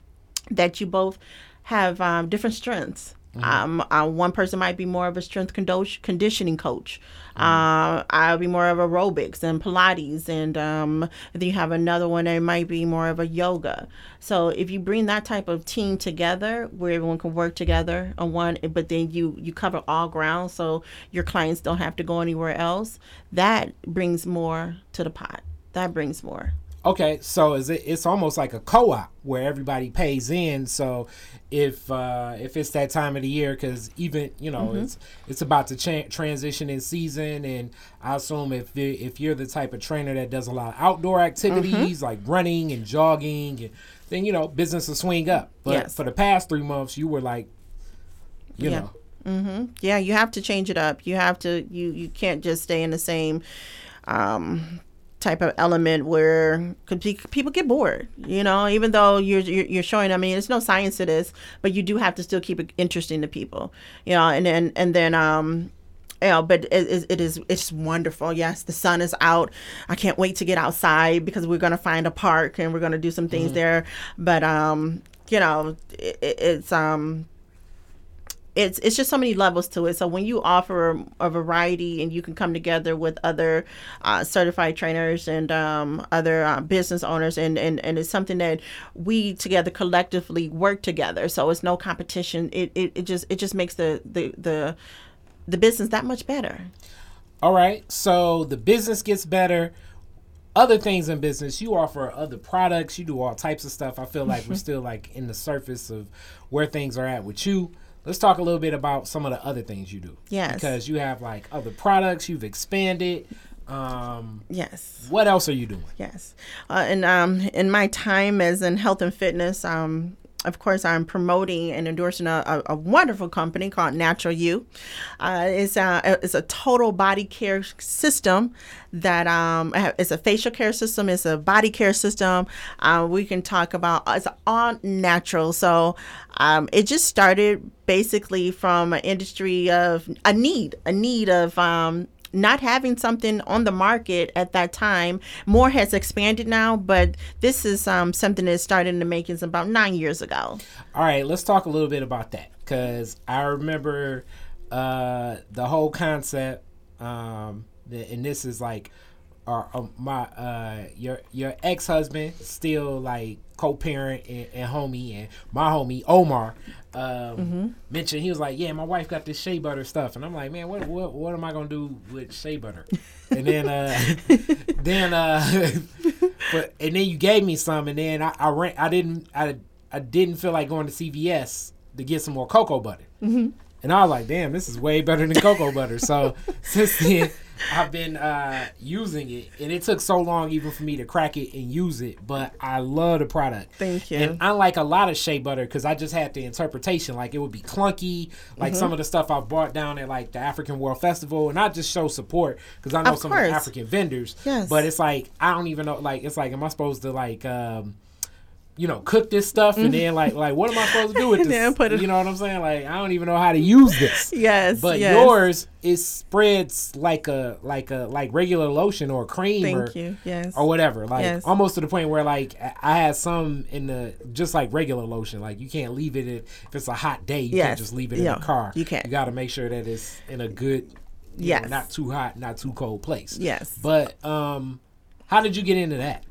that you both have um, different strengths. Mm-hmm. Um, uh, one person might be more of a strength conditioning coach. Mm-hmm. Uh, I'll be more of aerobics and Pilates, and um, then you have another one that might be more of a yoga. So if you bring that type of team together, where everyone can work together on one, but then you you cover all ground, so your clients don't have to go anywhere else. That brings more to the pot. That brings more. Okay, so is it? It's almost like a co-op where everybody pays in. So if uh, if it's that time of the year, because even you know mm-hmm. it's it's about to cha- transition in season, and I assume if if you're the type of trainer that does a lot of outdoor activities mm-hmm. like running and jogging, and, then you know business will swing up. But yes. for the past three months, you were like, you yeah. know. Mm-hmm. Yeah, you have to change it up. You have to. You you can't just stay in the same um, type of element where people get bored you know even though you're, you're showing i mean there's no science to this but you do have to still keep it interesting to people you know and then and then um you know, but it, it is it's wonderful. Yes, the sun is out. I can't wait to get outside because we're gonna find a park and we're gonna do some things mm-hmm. there. But um, you know, it, it's um, it's it's just so many levels to it. So when you offer a variety and you can come together with other uh, certified trainers and um, other uh, business owners, and, and and it's something that we together collectively work together. So it's no competition. It it, it just it just makes the the the the business that much better. All right. So the business gets better other things in business you offer other products you do all types of stuff i feel like we're *laughs* still like in the surface of where things are at with you let's talk a little bit about some of the other things you do. Yes. Because you have like other products, you've expanded. Um, yes. What else are you doing? Yes. Uh, and um, in my time as in health and fitness, um, of course, I'm promoting and endorsing a, a, a wonderful company called Natural You. Uh, it's, a, it's a total body care system that um, it's a facial care system, it's a body care system. Uh, we can talk about it's all natural. So um, it just started basically from an industry of a need, a need of um, not having something on the market at that time. More has expanded now, but this is um, something that started in the makings about nine years ago. All right, let's talk a little bit about that because I remember uh, the whole concept, um, and this is like uh, my uh, your your ex husband still like co-parent and, and, homie and my homie Omar um, mm-hmm. mentioned he was like, yeah, my wife got this shea butter stuff, and I'm like, man, what what what am I gonna do with shea butter? And then uh, *laughs* then uh, *laughs* but and then you gave me some, and then I I, ran, I didn't I I didn't feel like going to CVS to get some more cocoa butter. Mm-hmm. And I was like, damn, this is way better than cocoa butter. So *laughs* since then, I've been uh, using it, and it took so long even for me to crack it and use it. But I love the product. Thank you. And unlike a lot of shea butter, because I just had the interpretation, like it would be clunky, like mm-hmm. some of the stuff I bought down at like the African World Festival, and I just show support because I know of some course. of the African vendors. Yes. But it's like I don't even know. Like it's like, am I supposed to like? um you know, cook this stuff and then like like what am I supposed to do with *laughs* this? put it, you know what I'm saying? Like I don't even know how to use this. *laughs* yes. But yes. yours it spreads like a like a like regular lotion or cream Thank or you. Yes. or whatever. Like yes. almost to the point where like I had some in the just like regular lotion. Like you can't leave it in, if it's a hot day. You yes. can't just leave it yeah. in the car. You can't. You got to make sure that it's in a good yes. Know, not too hot, not too cold place. Yes. But um how did you get into that?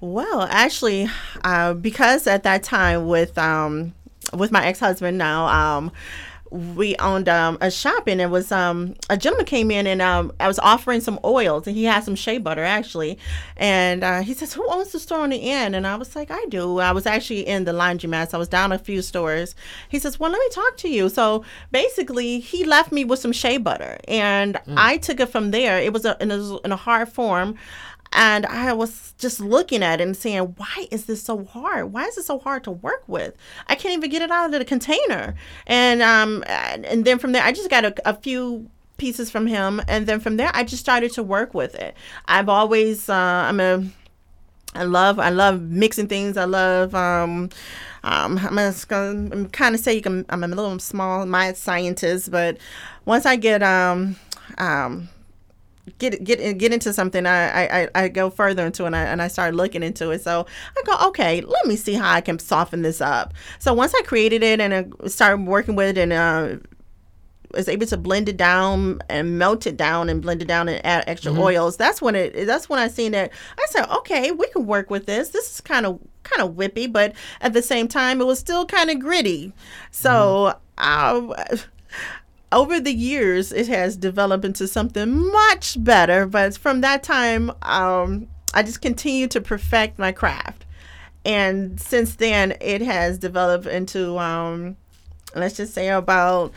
Well, actually, uh, because at that time with um, with my ex husband now, um, we owned um, a shop and it was um, a gentleman came in and um, I was offering some oils and he had some shea butter actually. And uh, he says who owns the store on the end? And I was like I do. I was actually in the laundromat so I was down a few stores. He says well let me talk to you. So basically he left me with some shea butter and mm. I took it from there. It was a, in, a, in a hard form and I was just looking at it and saying, why is this so hard? Why is it so hard to work with? I can't even get it out of the container. And um, and then from there, I just got a, a few pieces from him, and then from there, I just started to work with it. I've always, uh, I'm a, I love, I love mixing things. I love, um, um, I'm, gonna, I'm kind of say you can I'm a little small my scientist, but once I get um, um get get get into something, I, I I go further into and I, and I start looking into it. So I go, okay, let me see how I can soften this up. So once I created it and I started working with it and uh, was able to blend it down and melt it down and blend it down and add extra mm-hmm. oils. That's when it. That's when I seen that. I said, okay, we can work with this. This is kind of kind of whippy, but at the same time, it was still kind of gritty. So. Mm-hmm. I, over the years, it has developed into something much better. But from that time, um, I just continued to perfect my craft. And since then, it has developed into, um, let's just say, about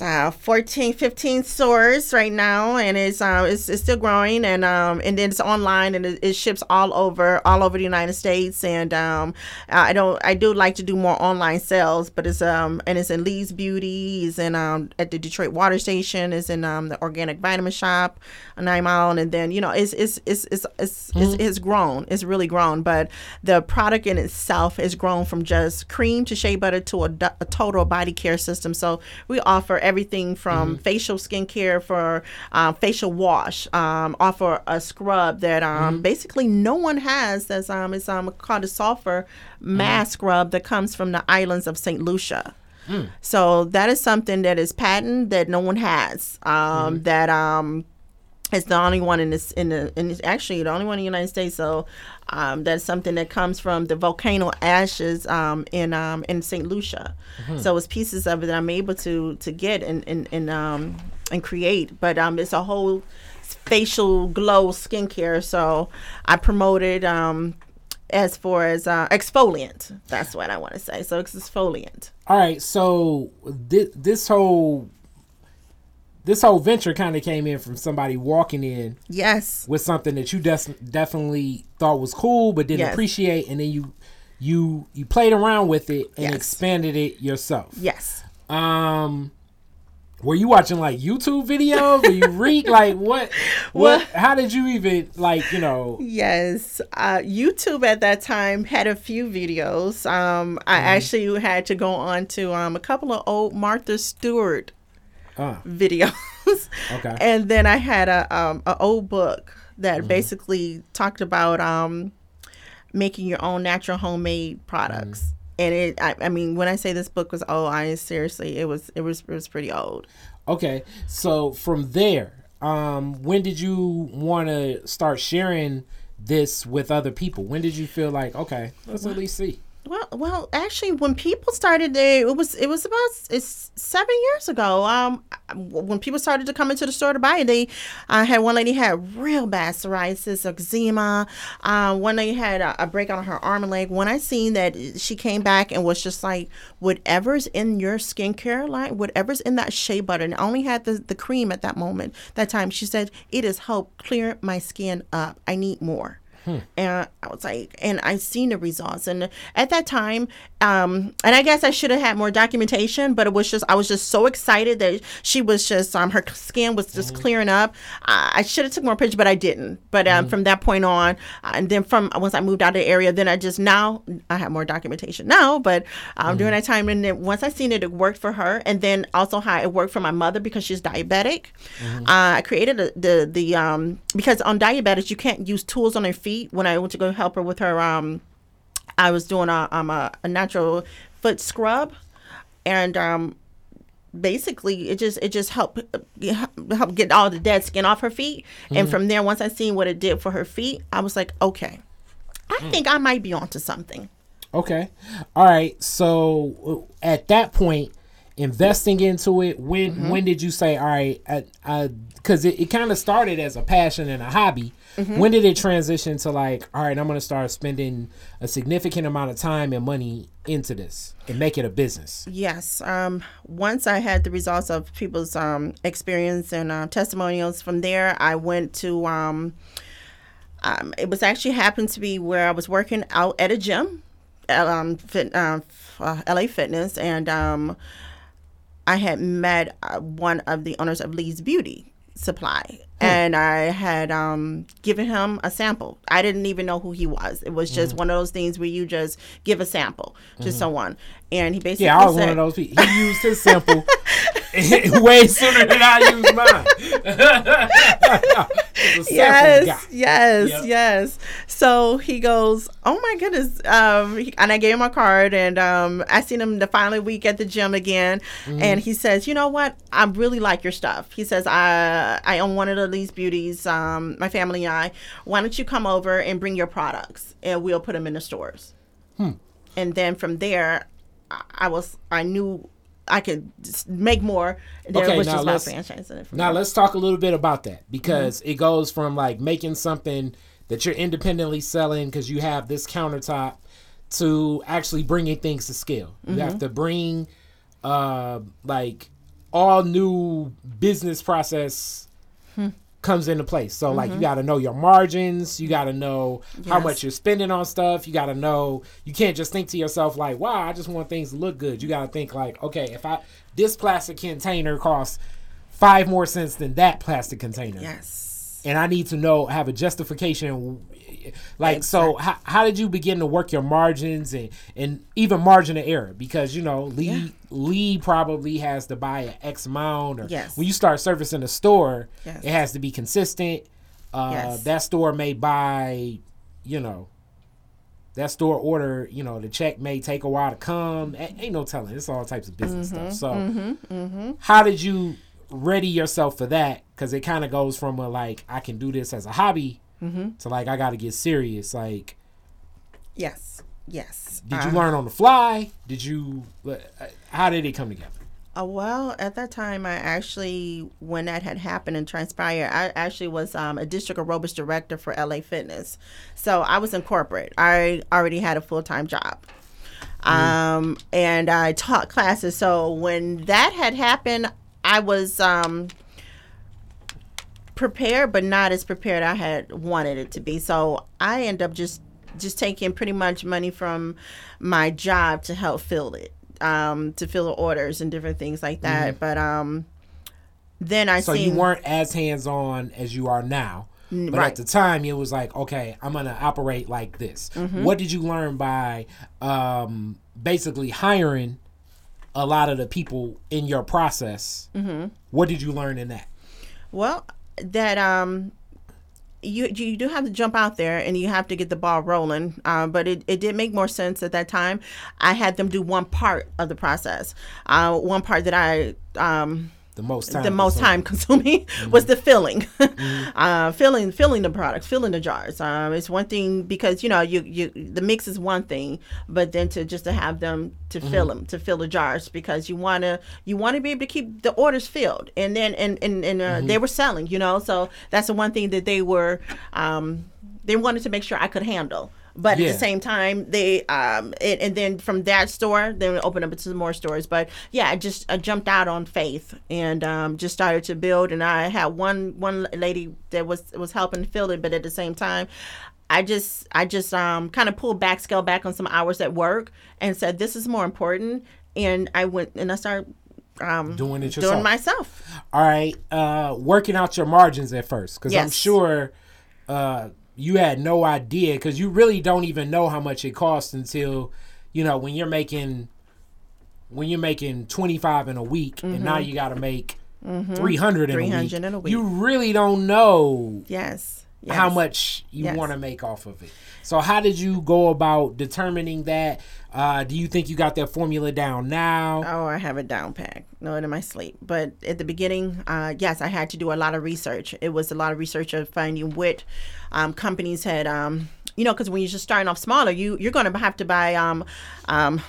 uh, 14, 15 stores right now, and it's uh, it's, it's still growing, and um, and then it's online, and it, it, ships all over all over the United States, and um, I don't I do like to do more online sales, but it's um and it's in Lee's Beauty, is in um at the Detroit Water Station, is in um the Organic Vitamin Shop, Nine Mile, and then you know it's it's it's it's it's, mm-hmm. it's, it's grown, it's really grown, but the product in itself has grown from just cream to shea butter to a, a total body care system. So we offer everything from mm-hmm. facial skincare for um, facial wash, um, offer a scrub that um, mm-hmm. basically no one has. That's um, it's um, called a sulfur mask scrub that comes from the islands of St. Lucia. Mm. So that is something that is patent that no one has. Um, mm. That um, it's the only one in this in the and it's actually the only one in the United States. So um, that's something that comes from the volcano ashes um, in um, in Saint Lucia. Mm-hmm. So it's pieces of it that I'm able to to get and and and, um, and create. But um, it's a whole facial glow skincare. So I promoted um, as far as uh, exfoliant. That's what I want to say. So it's exfoliant. All right. So this this whole this whole venture kind of came in from somebody walking in yes with something that you des- definitely thought was cool but didn't yes. appreciate and then you you you played around with it and yes. expanded it yourself yes um were you watching like YouTube videos? Were you read like what? *laughs* What? Well, how did you even like you know? Yes, uh, YouTube at that time had a few videos. Um, I mm-hmm. actually had to go on to um, a couple of old Martha Stewart uh. videos. *laughs* okay. And then I had a um a old book that mm-hmm. basically talked about um making your own natural homemade products. Mm-hmm. And it I, I mean when I say this book was old, I seriously it was it was it was pretty old. Okay. So from there, um when did you want to start sharing this with other people? When did you feel like, okay, let's at least see? Well, well, actually, when people started, it was it was about it's seven years ago. Um, when people started to come into the store to buy it, they uh, had one lady had real bad psoriasis, eczema. Uh, one lady had a, a break on her arm and leg. When I seen that, she came back and was just like, whatever's in your skincare line, whatever's in that shea butter, and I only had the the cream at that moment, that time. She said it has helped clear my skin up. I need more. Hmm. And I was like, and I seen the results. And at that time, um, and I guess I should have had more documentation, but it was just I was just so excited that she was just um her skin was just mm-hmm. clearing up. I, I should have took more pictures, but I didn't. But um, mm-hmm. from that point on, uh, and then from once I moved out of the area, then I just now I have more documentation now. But um, mm-hmm. during that time, and then once I seen it, it worked for her, and then also how it worked for my mother because she's diabetic. Mm-hmm. Uh, I created a, the the um because on diabetics you can't use tools on their feet when I went to go help her with her. Um, I was doing a um a, a natural foot scrub, and um, basically it just it just helped help get all the dead skin off her feet. Mm-hmm. And from there, once I seen what it did for her feet, I was like, okay, I mm. think I might be onto something. Okay, all right. So at that point, investing into it? When Mm-hmm. when did you say, all right, because it, it kind of started as a passion and a hobby. Mm-hmm. When did it transition to like, all right, I'm going to start spending a significant amount of time and money into this and make it a business? Yes. Um, once I had the results of people's um, experience and uh, testimonials from there, I went to. Um, um, it was actually happened to be where I was working out at a gym, at, um, fit, uh, uh, LA Fitness, and um, I had met uh, one of the owners of Lee's Beauty Supply, and I had um, given him a sample. I didn't even know who he was. It was just one of those things where you just give a sample to someone, and he basically Yeah, I was said, one of those people. He used his sample *laughs* way sooner than I used mine. It was a sample guy. yes, yes, Yep. yes. So he goes, "Oh my goodness!" Um, he- and I gave him a card, and um, I seen him the following week at the gym again, Mm-hmm. and he says, "You know what? I really like your stuff." He says, "I I own one of the Lee's Beauties. Um, my family and I. Why don't you come over and bring your products, and we'll put them in the stores." Hmm. And then from there, I, was I knew. I could make more. There Okay, was now just let's- franchising it Now there. let's talk a little bit about that because Mm-hmm. it goes from like making something that you're independently selling because you have this countertop to actually bringing things to scale. You Mm-hmm. have to bring uh like all new business process. Comes into place. So like you got to know your margins, you got to know how Mm-hmm. Much you're spending on stuff. You got to know you can't just think to yourself like, "Wow, I just want things to look good." You got to think like, "Okay, if I this plastic container costs 5 more cents than that plastic container." yes. And I need to know have a justification like so how, how did you begin to work your margins and and even margin of error? Because you know Lee Yeah. Lee probably has to buy an X amount or Yes. when you start servicing a store Yes. it has to be consistent. Uh, Yes. that store may buy you know that store order you know the check may take a while to come. A- ain't no telling. It's all types of business Mm-hmm, stuff so how did you ready yourself for that? Because it kind of goes from a like i can do this as a hobby Mm-hmm. to like i gotta get serious like Yes. Yes. did you Uh, learn on the fly did you uh, how did it come together Uh, well, at that time, I actually, when that had happened and transpired, I actually was um, a district aerobics director for LA Fitness. So I was in corporate. I already had a full time job. Um, and I taught classes. So when that had happened, I was um, prepared, but not as prepared I had wanted it to be. So I end up just just taking pretty much money from my job to help fill it, um, to fill the orders and different things like that. But um, then I Mm-hmm. so seen you weren't as hands-on as you are now but right. at the time it was like okay i'm gonna operate like this Mm-hmm. what did you learn by um, basically hiring a lot of the people in your process Mm-hmm. what did you learn in that Well, that um, you you do have to jump out there and you have to get the ball rolling. Uh, but it, it did make more sense at that time. I had them do one part of the process. Uh, one part that I um, the most time the most consuming. time consuming *laughs* was the filling, *laughs* uh, filling, filling the products, filling the jars. Um, it's one thing because you know you you the mix is one thing, but then to just to have them to fill them to fill the jars because you wanna you want to be able to keep the orders filled and then and and, and uh, they were selling, you know, so that's the one thing that they were um, they wanted to make sure I could handle. But Yeah. at the same time, they um and, and then from that store, then we opened up into some more stores. But yeah, I just I jumped out on faith and um, just started to build. And I had one one lady that was was helping fill it, but at the same time, I just I just um kind of pulled back, scale back on some hours at work, and said this is more important. And I went and I started um Doing it yourself. doing myself. all right uh working out your margins at first because i'm sure uh you had no idea because you really don't even know how much it costs until you know when you're making when you're making 25 in a week and now mm-hmm. you got to make mm-hmm. 300 in a week in a week. you really don't know Yes. Yes. how much you Yes. want to make off of it. So how did you go about determining that? Uh, do you think you got that formula down now? Oh, I have it down packed. No, in my sleep. But at the beginning, uh, yes, I had to do a lot of research. It was a lot of research of finding what um, companies had. Um, you know, because when you're just starting off smaller, you you're going to have to buy um, um,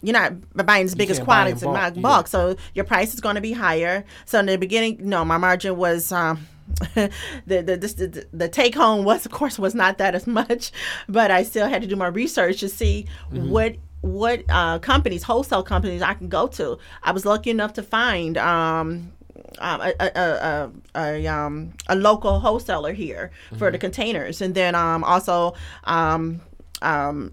you're not buying as big as quantities in bulk, bulk, yeah. so your price is going to be higher. So in the beginning, no, my margin was. Um, *laughs* the the, this, the the take home was of course was not that as much, but I still had to do my research to see Mm-hmm. what what uh, companies wholesale companies I can go to. I was lucky enough to find um, um, a, a, a, a, um, a local wholesaler here for the containers, and then um, also um, um,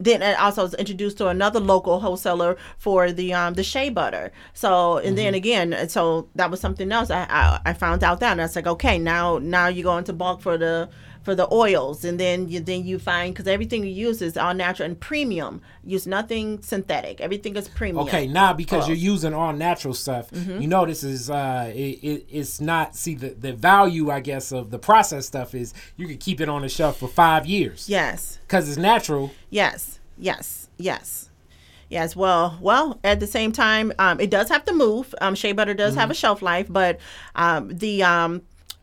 then I also was introduced to another local wholesaler for the um the shea butter. So and then again, so that was something else. I, I I found out that, and I was like, okay, now now you're going to bulk for the for the oils, and then you then you find because everything you use is all natural and premium. Use nothing synthetic. Everything is premium. Okay, now because you're using all natural stuff, Mm-hmm. you know this is uh, it, it, it's not. See the the value, I guess, of the processed stuff is you could keep it on the shelf for five years Yes. because it's natural. Yes, yes, yes. Yes, well, well. At the same time, um, it does have to move. Um, shea butter does have a shelf life, but um, the um,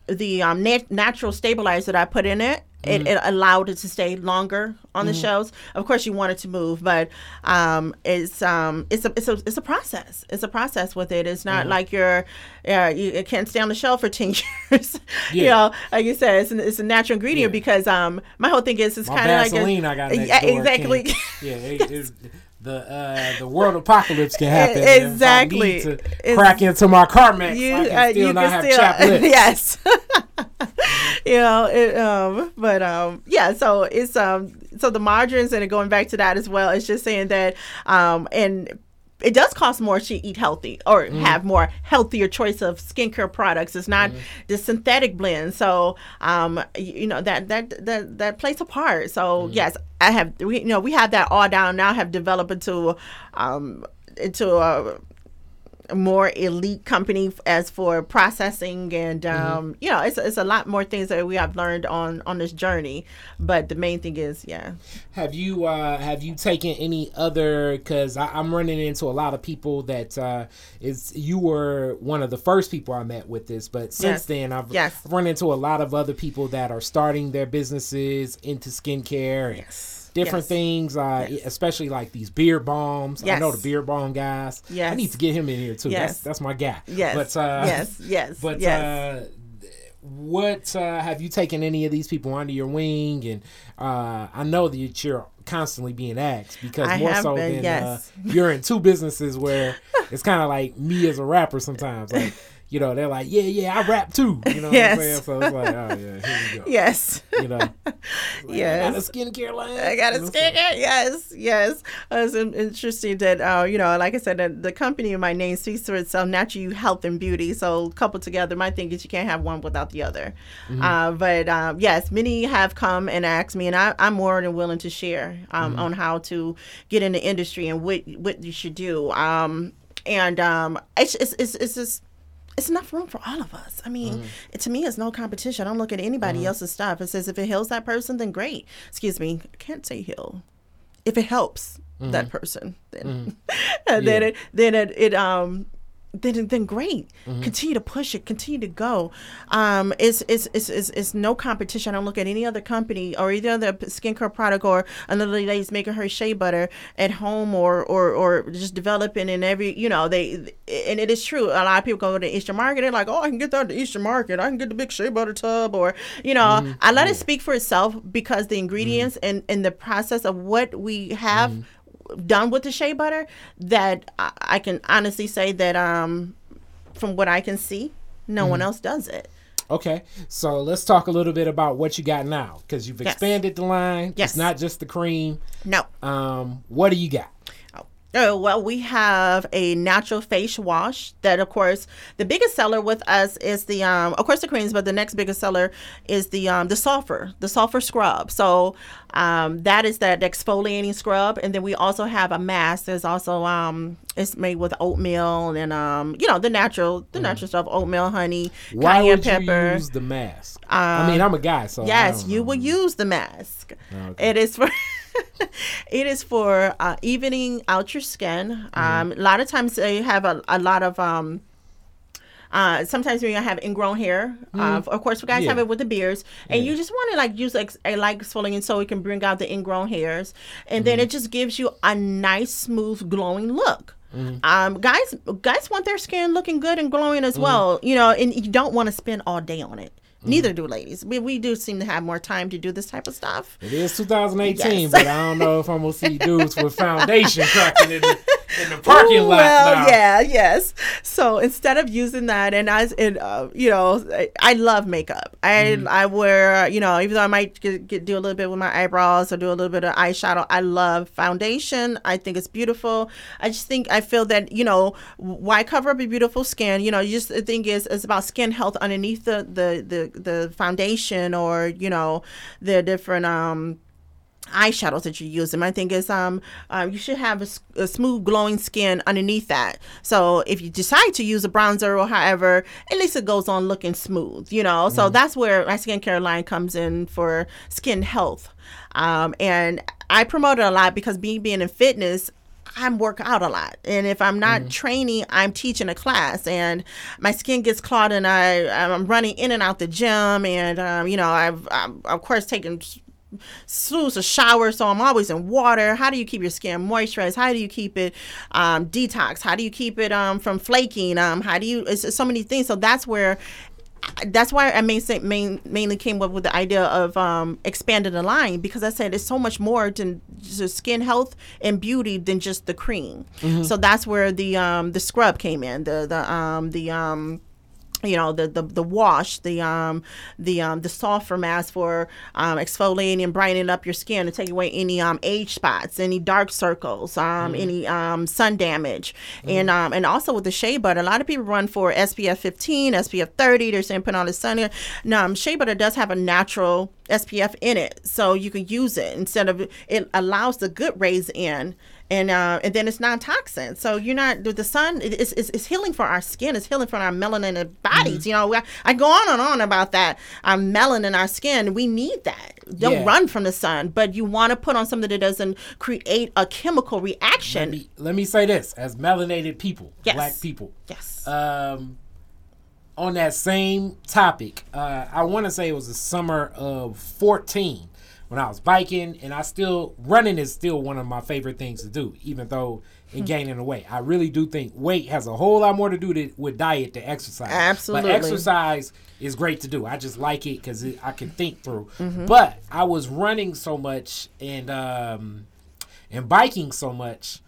the um, nat- natural stabilizer that I put in it, it, it allowed it to stay longer on the shelves. Of course, you want it to move, but um, it's um, it's a it's a it's a process. It's a process with it. It's not like you're uh, you it can't stay on the shelf for *laughs* ten years. you know, like you said, it's, an, it's a natural ingredient Yeah. because um, my whole thing is it's kind of like a- I got *laughs* yeah, exactly. Yeah, it, it, *laughs* the uh, the world apocalypse can happen. Exactly. to It's- crack into my Carmex. you, I can uh, still you not can have still, chapped lips. *laughs* yes. *laughs* you know, it, um, but um, yeah. So it's um, so the margins and going back to that as well. It's just saying that um, and it does cost more to eat healthy or Mm-hmm. have more healthier choice of skincare products. It's not Mm-hmm. the synthetic blend. So um, you, you know that that that that plays a part. So Mm-hmm. yes, I have we you know we have that all down now. Have developed into um into a more elite company as for processing and Mm-hmm. um, you know it's, it's a lot more things that we have learned on on this journey but the main thing is yeah Have you uh, have you taken any other? Because I'm running into a lot of people that uh, is you were one of the first people I met with this, but since Yes. then I've, Yes. Run into a lot of other people that are starting their businesses into skincare and different Yes. things, uh, especially like these beard balms. I know the beer bomb guys. Yes. I need to get him in here too. Yes. That's that's my guy. yes But uh, yes *laughs* yes but yes uh, what uh, have you taken any of these people under your wing? And uh, I know that you're constantly being asked because I more so been, than yes. uh, you're in two businesses where it's kind of like me as a rapper sometimes. Like *laughs* you know, they're like, yeah, yeah, I rap too. You know what I'm saying? So it's like, oh yeah, here we go. yes You know, *laughs* yes I got a skincare line. I got a You know, so- skincare. Yes, yes. Uh, it's interesting that uh, you know, like I said, the company in my name speaks for itself. Natural health and beauty. So coupled together, my thing is you can't have one without the other. Uh, but um, yes, many have come and asked me, and I, I'm more than willing to share um, on how to get in the industry and what what you should do. Um, and um, it's it's it's, it's just it's enough room for all of us. I mean, it, to me, it's no competition. I don't look at anybody mm-hmm. else's stuff. It says if it heals that person, then great. Excuse me, I can't say heal. If it helps that mm-hmm. person, then mm. *laughs* and then it then it, it um then then great. Mm-hmm. Continue to push it. Continue to go. Um, it's, it's it's it's it's no competition. I don't look at any other company or either other skincare product or another lady's making her shea butter at home or or or just developing in every you know they and it is true. A lot of people go to the Eastern Market. They're like, oh, I can get that at the Eastern Market. I can get the big shea butter tub or you know. Mm-hmm. I let it speak for itself because the ingredients mm-hmm. and and the process of what we have done with the shea butter that I, I can honestly say that um from what I can see, no one else does it. Okay, so let's talk a little bit about what you got now because you've Yes. expanded the line. Yes. It's not just the cream. No. Um, what do you got? Oh, well, we have a natural face wash that, of course, the biggest seller with us is the, um, of course, the creams, but the next biggest seller is the um, the sulfur, the sulfur scrub. So um, that is that exfoliating scrub, and then we also have a mask that's also um, it's made with oatmeal and um, you know, the natural, the natural stuff, oatmeal, honey, Mm. Why cayenne would pepper. you use the mask? I mean, I'm a guy, so Yes, you will use the mask. Okay. It is for *laughs* it is for uh, evening out your skin. Um, a lot of times they have a, a lot of um, Uh, sometimes when you have ingrown hair, uh, of course, you guys Yeah. have it with the beards, and you just want to like use like a light exfoliant so it can bring out the ingrown hairs, and then it just gives you a nice, smooth, glowing look. Um, guys, guys want their skin looking good and glowing as well, you know, and you don't want to spend all day on it. Neither do ladies. We, we do seem to have more time to do this type of stuff. It is 2018, Yes. but I don't know if I'm gonna see dudes with foundation *laughs* cracking in the, in the parking Ooh, lot well, now. yeah, yes. So instead of using that, and I, and uh, you know, I, I love makeup. I Mm-hmm. I wear, you know, even though I might get, get, do a little bit with my eyebrows or do a little bit of eyeshadow, I love foundation. I think it's beautiful. I just think I feel that you know, why cover up a beautiful skin? You know, you just the thing is, it's about skin health underneath the the the, the foundation or you know, the different um eyeshadows that you use. And my thing is, um, uh, you should have a smooth, glowing skin underneath that. So if you decide to use a bronzer or however, at least it goes on looking smooth, you know. So that's where my skincare line comes in for skin health. Um, and I promote it a lot because being being in fitness. I'm work out a lot, and if I'm not training, I'm teaching a class, and my skin gets clogged, and I I'm running in and out the gym, and um, you know I've, I'm of course taking slews of showers, so I'm always in water. How do you keep your skin moisturized? How do you keep it um, detox? How do you keep it um, from flaking? Um, how do you? It's so many things. So that's where. That's why I main, main, mainly came up with the idea of um, expanding the line because I said it's so much more than just skin health and beauty than just the cream. So that's where the um, the scrub came in. The the um, the um, you know the, the the wash the um the um the sulfur mask for um exfoliating and brightening up your skin to take away any um age spots any dark circles um any um sun damage. And um and also with the shea butter a lot of people run for spf 15 spf 30 they're saying put on the sun. No um, shea butter does have a natural spf in it so you can use it instead of it allows the good rays in and uh, and then it's non-toxin. So you're not the sun. it- It's, it's, it's healing for our skin. It's healing for our melanin bodies. Mm-hmm. You know, I, I go on and on about that. Our melanin our skin. We need that. Don't Yeah. run from the sun, but you want to put on something that doesn't create a chemical reaction. Let me, let me say this: as melanated people, Yes. black people, yes. um, on that same topic, uh, I want to say it was the summer of 14 when I was biking, and I still running is still one of my favorite things to do, even though Hmm. in gaining the weight. I really do think weight has a whole lot more to do to, with diet than exercise. Absolutely. but exercise is great to do. I just like it because I can think through. Mm-hmm. But I was running so much and um, and biking so much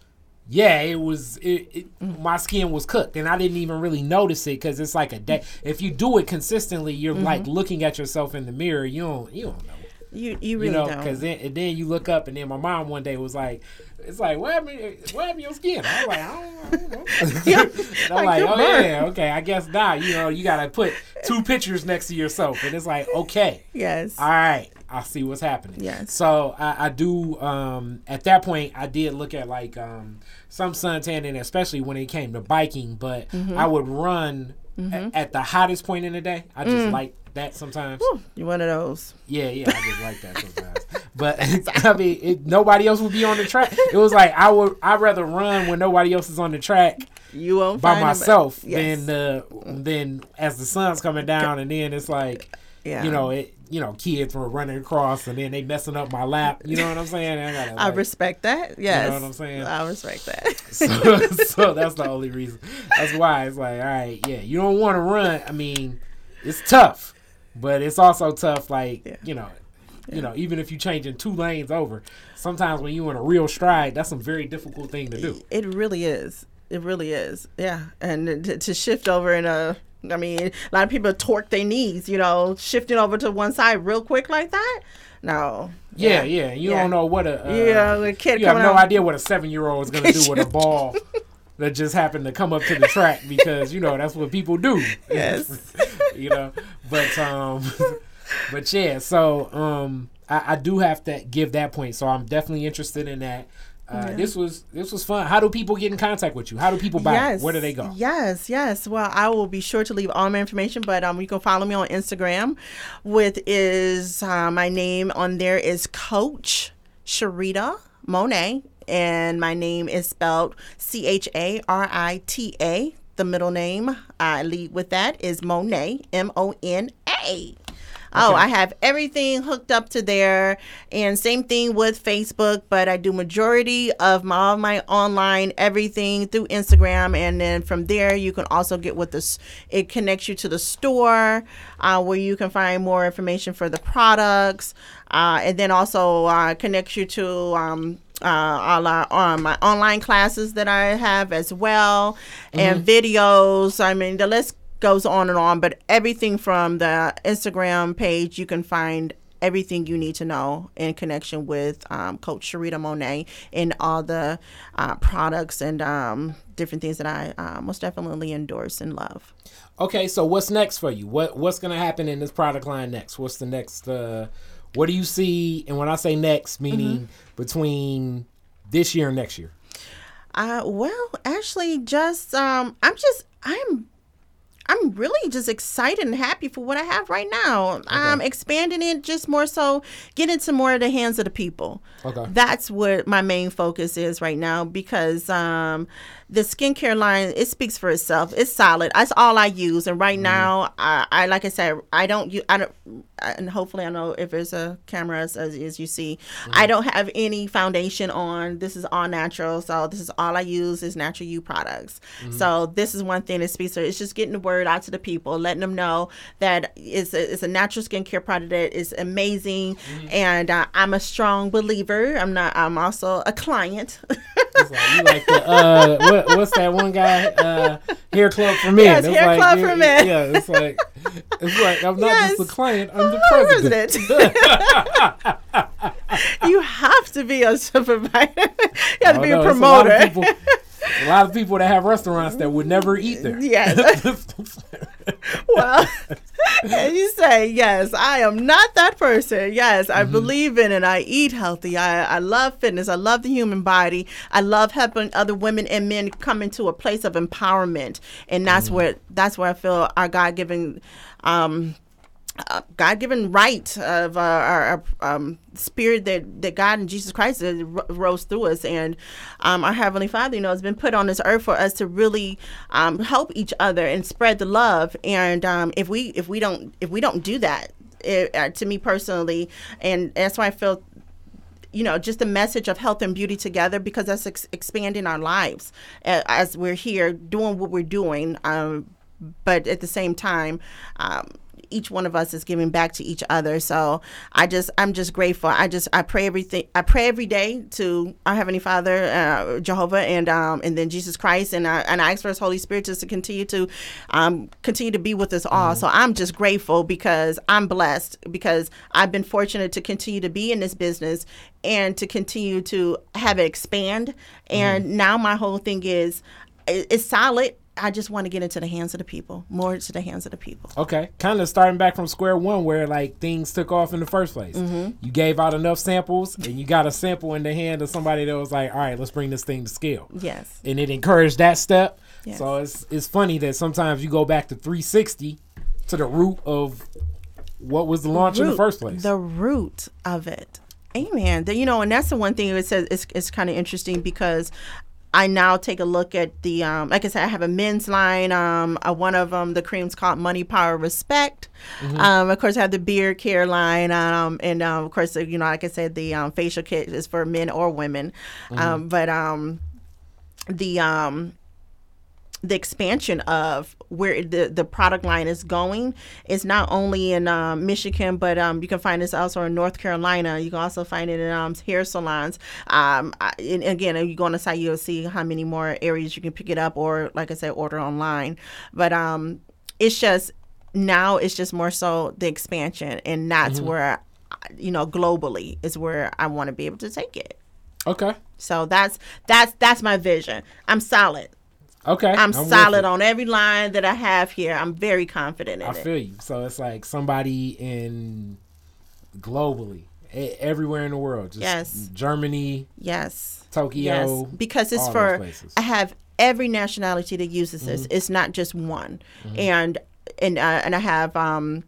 yeah, it was. It, it, my skin was cooked, and I didn't even really notice it because it's like a day. If you do it consistently, you're like looking at yourself in the mirror. You don't. You don't know. You you really You know, because then and then you look up, and then my mom one day was like, "It's like what happened? What happened to your skin?" I was like, "I don't, know." *laughs* *laughs* Yeah, I'm like, like, "Oh burned." yeah, okay. I guess now you know you gotta put two pictures next to yourself, and it's like, okay, yes. all right, I see what's happening. Yes. So I, I do. Um, at that point, I did look at like um, some suntanning, especially when it came to biking. But Mm-hmm. I would run a- at the hottest point in the day. I just Mm. like that sometimes. You're one of those. Yeah, yeah, I just like that sometimes. but *laughs* I mean, it, nobody else would be on the track. It was like I would. I'd rather run when nobody else is on the track You won't by myself Yes. than uh, than as the sun's coming down, and then it's like Yeah. you know, it you know, kids were running across and then they messing up my lap. You know what I'm saying? I gotta I like, respect that. Yes. You know what I'm saying? I respect that. so, *laughs* so that's the only reason. That's why it's like, all right, yeah, you don't want to run. I mean, it's tough, but it's also tough. Like Yeah. you know, you know, even if you're changing two lanes over, sometimes when you're in a real stride, that's a very difficult thing to do. It really is. It really is. Yeah. And to, to shift over in a, I mean, a lot of people torque their knees, you know, shifting over to one side real quick like that. No. Yeah, yeah. You Yeah. don't know what a uh, Yeah, the kid You have no out- idea what a seven year old is gonna do with a *laughs* ball that just happened to come up to the track because you know that's what people do. *laughs* Yes. you know, but um, *laughs* but yeah. So um, I, I do have to give that point. So I'm definitely interested in that. Uh, This was this was fun. How do people get in contact with you? How do people buy? it? Where do they go? Yes, yes. Well, I will be sure to leave all my information, but um, you can follow me on Instagram. With is uh, my name on there is Coach Charita Monet, and my name is spelled C H A R I T A. the middle name I lead with that is Monet, M O N A. Oh, I have everything hooked up to there, and same thing with Facebook. But I do majority of my all my online everything through Instagram, and then from there you can also get with this. It connects you to the store uh, where you can find more information for the products, uh, and then also uh, connects you to. Um, uh, all our, uh, my online classes that I have as well, and videos. I mean, the list goes on and on, but everything from the Instagram page, you can find everything you need to know in connection with um, Coach Charita Monet and all the uh, products and um, different things that I uh, most definitely endorse and love. Okay, so what's next for you? What what's gonna happen in this product line next? What's the next? Uh, what do you see? And when I say next, meaning between this year and next year. Uh, well, actually, just um, I'm just I'm I'm really just excited and happy for what I have right now. I'm expanding it just more so, getting to more of the hands of the people. Okay. That's what my main focus is right now because um, the skincare line it speaks for itself. It's solid. That's all I use, and right mm-hmm. now, I, I like I said, I don't use. I don't, and hopefully, I know if there's a camera as, as, you see, mm-hmm. I don't have any foundation on. This is all natural, so this is all I use is natural U products. Mm-hmm. So this is one thing that speaks to. It's just getting the word out to the people, letting them know that it's a, it's a natural skincare product that is amazing, and uh, I'm a strong believer. I'm not. I'm also a client. Like, you like the uh, what, what's that one guy? Uh, hair club for men. Yes, It's Hair like, Club yeah, for Men. Yeah, it's like it's like I'm not Yes. just a client. I'm the president. president. *laughs* you have to be a supervisor. you have to be a promoter. *laughs* A lot of people that have restaurants that would never eat there. Yes. *laughs* well, you say, yes, I am not that person. Yes, I Mm-hmm. believe in it. I eat healthy. I, I love fitness. I love the human body. I love helping other women and men come into a place of empowerment, and that's Mm-hmm. where that's where I feel our God given. Um, God-given right of uh, our, our um, spirit that, that God and Jesus Christ ro- rose through us, and um, our Heavenly Father, you know, has been put on this earth for us to really um, help each other and spread the love. And um, if we if we don't if we don't do that, it, uh, to me personally, and that's why I feel you know, just a message of health and beauty together because that's ex- expanding our lives uh, as we're here doing what we're doing. Um, but at the same time, um, each one of us is giving back to each other. So I just, I'm just grateful. I just, I pray everything. I pray every day to our Heavenly Father, uh, Jehovah, and um, and then Jesus Christ, and I, and I ask for His Holy Spirit just to continue to, um, continue to be with us all. So I'm just grateful because I'm blessed because I've been fortunate to continue to be in this business and to continue to have it expand. And now my whole thing is, it- it's solid. I just want to get into the hands of the people, more to the hands of the people. Okay, kind of starting back from square one, where like things took off in the first place. Mm-hmm. You gave out enough samples, and you got a sample in the hand of somebody that was like, "All right, let's bring this thing to scale." Yes. and it encouraged that step. Yes. So it's it's funny that sometimes you go back to 360 to the root of what was the launch in the first place. The root of it. Amen. The- you know, and that's the one thing it says it's, it's kind of interesting because I now take a look at the um, like I said, I have a men's line. Um, uh, one of them, the cream's called Money, Power, Respect. Um, of course, I have the beard care line, um, and um, of course, you know, like I said, the um, facial kit is for men or women. Um, but um, the um, the expansion of where the, the product line is going is not only in um, Michigan, but um, you can find this also in North Carolina. You can also find it in um, hair salons. Um, I, and again, if you go on the site, you'll see how many more areas you can pick it up, or like I said, order online. But um, it's just now it's just more so the expansion, and that's where you know globally is where I want to be able to take it. okay, So that's that's that's my vision. I'm solid. Okay, I'm, with solid on every line that I have here. I'm very confident in I it. feel you. So it's like somebody in globally, everywhere in the world, just Yes. Germany, yes. Tokyo, Yes. Because it's for. I have every nationality that uses this. It's not just one. And and uh, and I have um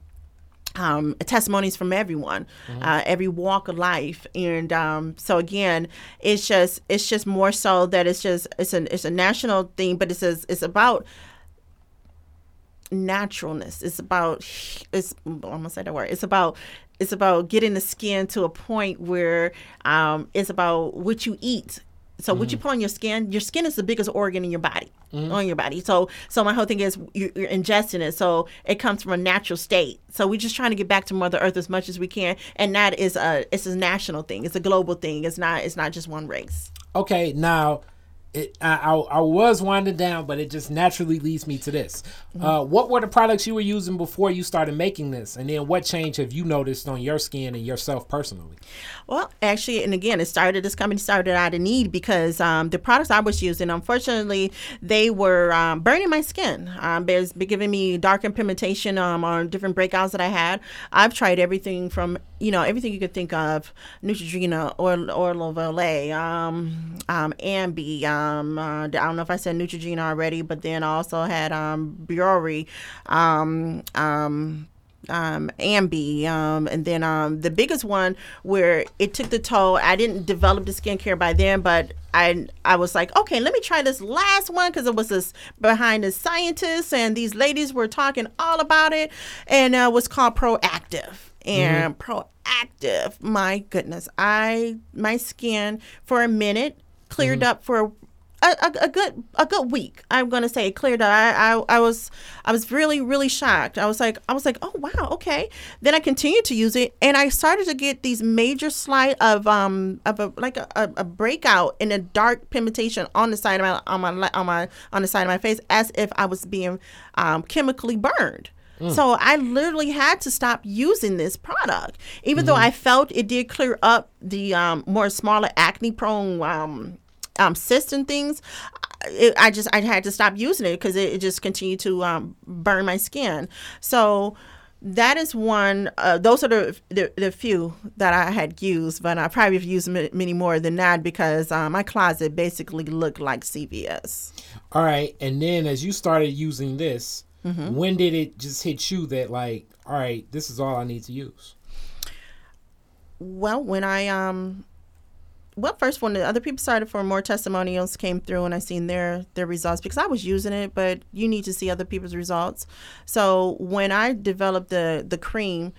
um, testimonies from everyone, uh, every walk of life, and um, so again, it's just it's just more so that it's just it's a it's a national thing, but it's a, it's about naturalness. It's about it's I'm gonna say that word. It's about it's about getting the skin to a point where um, it's about what you eat. So what you mm. put on your skin, your skin is the biggest organ in your body, mm. on your body. So so my whole thing is you're, you're ingesting it, so it comes from a natural state. So we're just trying to get back to Mother Earth as much as we can, and that is a it's a national thing. It's a global thing. It's not it's not just one race. Okay, now it, I, I I was winding down, but it just naturally leads me to this. Mm-hmm. Uh, what were the products you were using before you started making this, and then what change have you noticed on your skin and yourself personally? Well, actually, and again, it started. This company started out of need because um, the products I was using, unfortunately, they were um, burning my skin. Um, there's been giving me dark pigmentation um, on different breakouts that I had. I've tried everything from you know everything you could think of: Neutrogena, or Orlo um, um, Ambi. Um, uh, I don't know if I said Neutrogena already, but then I also had um, Biore. Um, um, um, Ambi, um, and then um, the biggest one where it took the toll. I didn't develop the skincare by then, but I I was like, okay, let me try this last one because it was this behind the scientists and these ladies were talking all about it, and uh, it was called Proactiv. And Proactiv, my goodness, I my skin for a minute cleared up for a, a, good a good week. I'm gonna say it cleared up. I, I I was I was really really shocked. I was like I was like oh wow okay. Then I continued to use it and I started to get these major slight of um of a like a, a, breakout in a dark pigmentation on the side of my on my on my on the side of my face as if I was being um, chemically burned. So I literally had to stop using this product, even though I felt it did clear up the um, more smaller acne prone um, um, cysts and things. It, I just I had to stop using it because it, it just continued to um, burn my skin. So that is one. Uh, those are the, the the few that I had used, but I probably have used many more than that because uh, my closet basically looked like CVS. All right, and then as you started using this, when did it just hit you that like, all right, this is all I need to use? Well, when I um, well, first when the other people started for more testimonials came through, and I seen their their results because I was using it, but you need to see other people's results. So when I developed the the cream,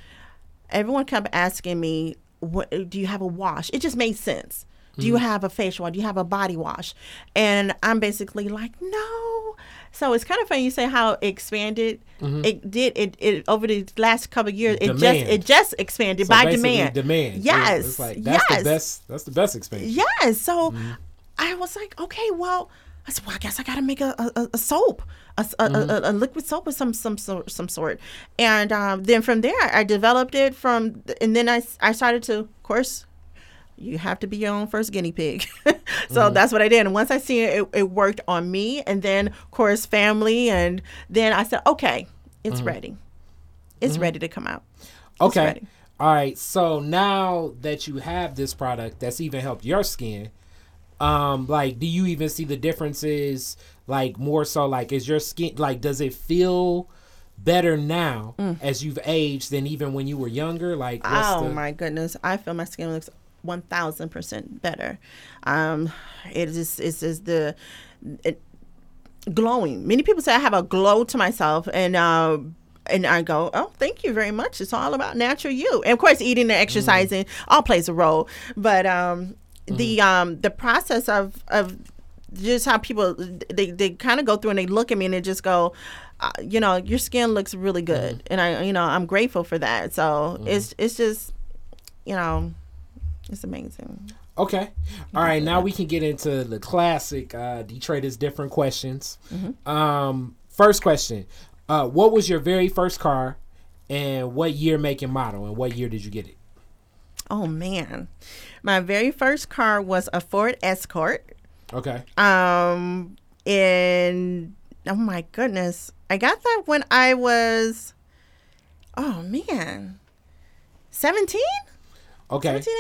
everyone kept asking me, "What do you have a wash?" It just made sense. Do you have a facial? Do you have a body wash? And I'm basically like, no. So it's kind of funny you say how it expanded. It did it, it over the last couple of years. It just Demand. it just expanded So by demand. Demand. Yes. It's like that's yes. the best. That's the best expansion. Yes. So Mm-hmm. I was like, okay, well, I said, well, I guess I got to make a, a, a soap, a, s- a- a- Mm-hmm. a, a liquid soap of some some sort, some sort. And um, then from there, I developed it from, and then I, I started to, of course, you have to be your own first guinea pig. *laughs* so Mm-hmm. that's what I did. And once I see it, it, it worked on me, and then of course family, and then I said, okay, it's Mm-hmm. ready. It's ready to come out. Okay. All right. So now that you have this product that's even helped your skin, um, like, do you even see the differences? Like, more so, like, is your skin like, does it feel better now Mm. as you've aged than even when you were younger? Like, oh the, my goodness i feel my skin looks 1000% better um it is it's just the it, glowing many people say i have a glow to myself and uh and I go, oh, thank you very much. It's all about natural you. And of course, eating and exercising all plays a role. But um, the um, the process of of just how people they, they kind of go through and they look at me and they just go, uh, you know, your skin looks really good, and I you know I'm grateful for that. So it's it's just, you know, it's amazing. Okay. All right. Now we can get into the classic uh, Detroit is different questions. Mm-hmm. Um, first question: uh, What was your very first car, and what year, make, and model, and what year did you get it? Oh man, my very first car was a Ford Escort. Okay. Um, and oh my goodness, I got that when I was, oh man, 17, Okay. 17,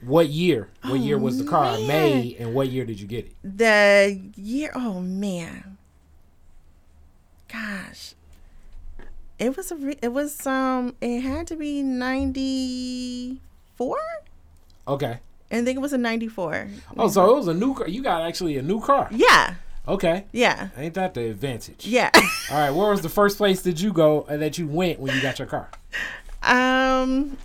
18? What year? What year was the car man. made, and what year did you get it? The year, oh man, gosh, it was a, re- it was um, it had to be 94. Okay. I think it was a 94. Oh, so it was a new car. You got actually a new car. Yeah. Okay. Yeah. Ain't that the advantage? Yeah. All right. Where was the first place did you go uh, that you went when you got your car? *laughs* um.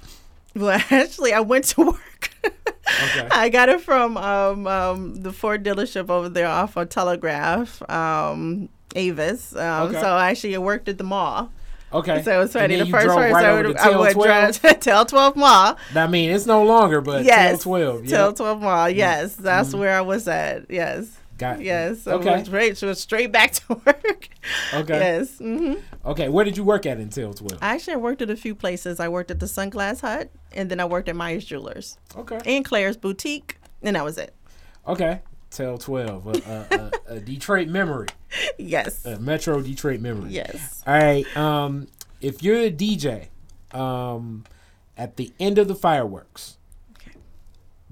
Well, *laughs* actually, I went to *laughs* work. Okay. I got it from um, um, the Ford dealership over there off of Telegraph, um, Avis. Um, Okay. So I actually worked at the mall. Okay. So it was funny. The first person right I would, I would TL12? drive to *laughs* Tel 12 Mall. I mean, it's no longer, but Yes. Tel Yeah. 12 Mall. Yes, that's where I was at. Yes. Got Yes. So Okay. Straight, so straight back to *laughs* work. Okay. Yes. hmm Okay. Where did you work at until twelve? I Actually, worked at a few places. I worked at the Sunglass Hut, and then I worked at Myers Jewelers Okay. and Claire's Boutique, and that was it. Okay. TL twelve. A, a, a, a Detroit memory. *laughs* Yes. A Metro Detroit memory. Yes. All right. Um, if you're a DJ, um, at the end of the fireworks, okay.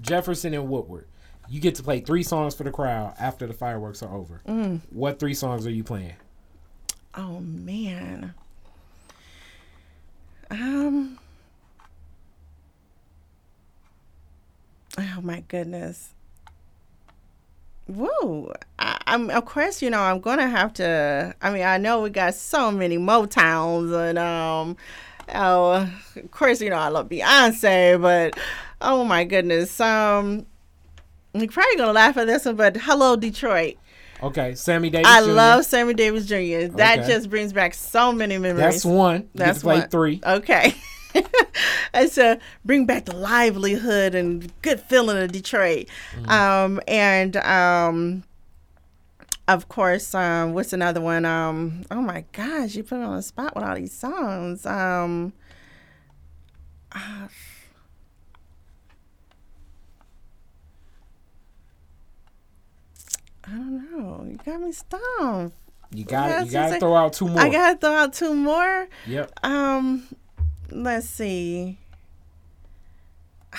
Jefferson and Woodward, you get to play three songs for the crowd after the fireworks are over. Mm. What three songs are you playing? Oh man. Um. Oh my goodness. Whoa. I, I'm of course, you know, I'm gonna have to I mean, I know we got so many Motowns and um oh of course, you know, I love Beyonce, but oh my goodness. Um you're probably gonna laugh at this one, but hello Detroit. Okay, Sammy Davis. I Jr. love Sammy Davis Jr. That Okay. just brings back so many memories. That's one. That's play one. three. Okay. *laughs* it's to bring back the livelihood and good feeling of Detroit. Mm-hmm. Um, and um, of course, um, what's another one? Um, oh my gosh, you put me on the spot with all these songs. Um, ah, I don't know. You got me stumped. You got You got to throw out two more. I gotta throw out two more. Yep. Um, let's see. *sighs*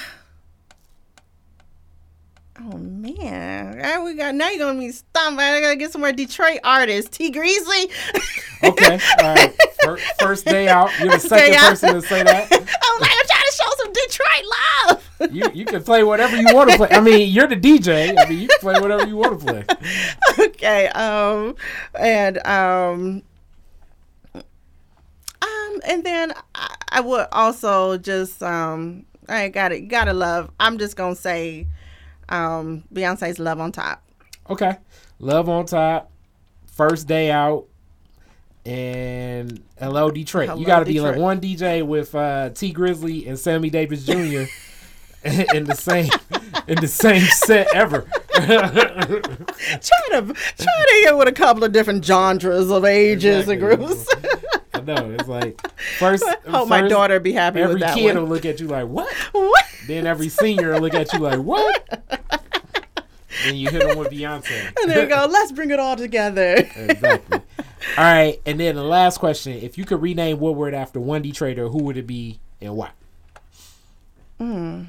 Oh man, Ah, we got now. You're gonna be stumped. I gotta get some more Detroit artists. Tee Grizzley. *laughs* Okay. All right. Fir- First day out. You're the *laughs* second person to say that. *laughs* I was like, I'm trying to show some Detroit love. You you can play whatever you want to play. I mean, you're the DJ. I mean, you can play whatever you want to play. *laughs* okay. Um, and um, um, and then I, I would also just um, I got it. Gotta love. I'm just gonna say, um, Beyonce's "Love on Top." Okay. Love on top. First day out. And hello Detroit. you got to be like one DJ with uh, Tee Grizzley and Sammy Davis Jr. *laughs* *laughs* in the same in the same set ever. *laughs* try to try to get with a couple of different genres of ages and groups. *laughs* I know it's like first. Hope my daughter be happy Every with that kid one. will look at you like what? What? Then every senior will look at you like what? then you hit them with Beyonce. And there you go. Let's bring it all together. exactly. All right, and then the last question: If you could rename Woodward after one Detroiter, who would it be and why? Hmm.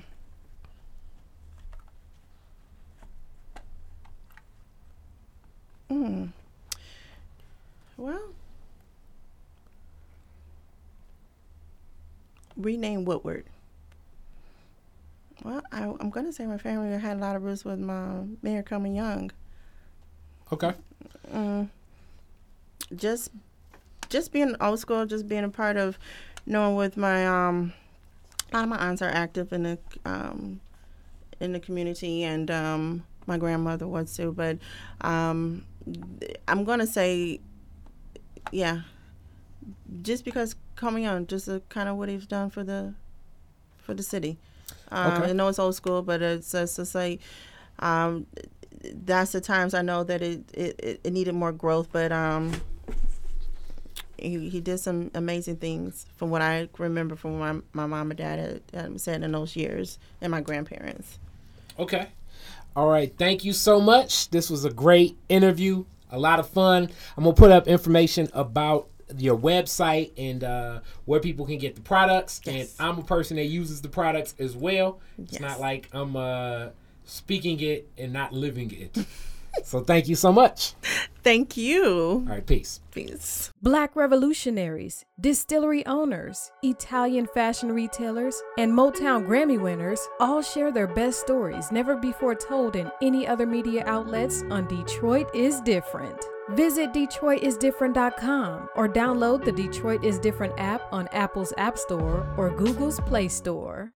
Well, rename Woodward. Well, I, I'm going to say my family had a lot of roots with my Mayor Coleman Young. Okay. Mm, just, just being old school, just being a part of knowing with my um, a lot of my aunts are active in the um, in the community, and um, my grandmother was too. But um, I'm gonna say, yeah, just because coming on, just uh, kind of what he's done for the for the city. Um, Okay. I know it's old school, but it's it's just like um, that's the times I know that it, it, it- it needed more growth, but um, he, he did some amazing things from what I remember from my, my mom and dad had, had said in those years and my grandparents. Okay. All right. Thank you so much. This was a great interview. A lot of fun. I'm gonna put up information about your website and uh, where people can get the products. Yes. And I'm a person that uses the products as well. It's not like I'm uh, speaking it and not living it. *laughs* so thank you so much. Thank you. All right, peace. Peace. Black revolutionaries, distillery owners, Italian fashion retailers, and Motown Grammy winners all share their best stories never before told in any other media outlets on Detroit is Different. Visit DetroitisDifferent.com or download the Detroit is Different app on Apple's App Store or Google's Play Store.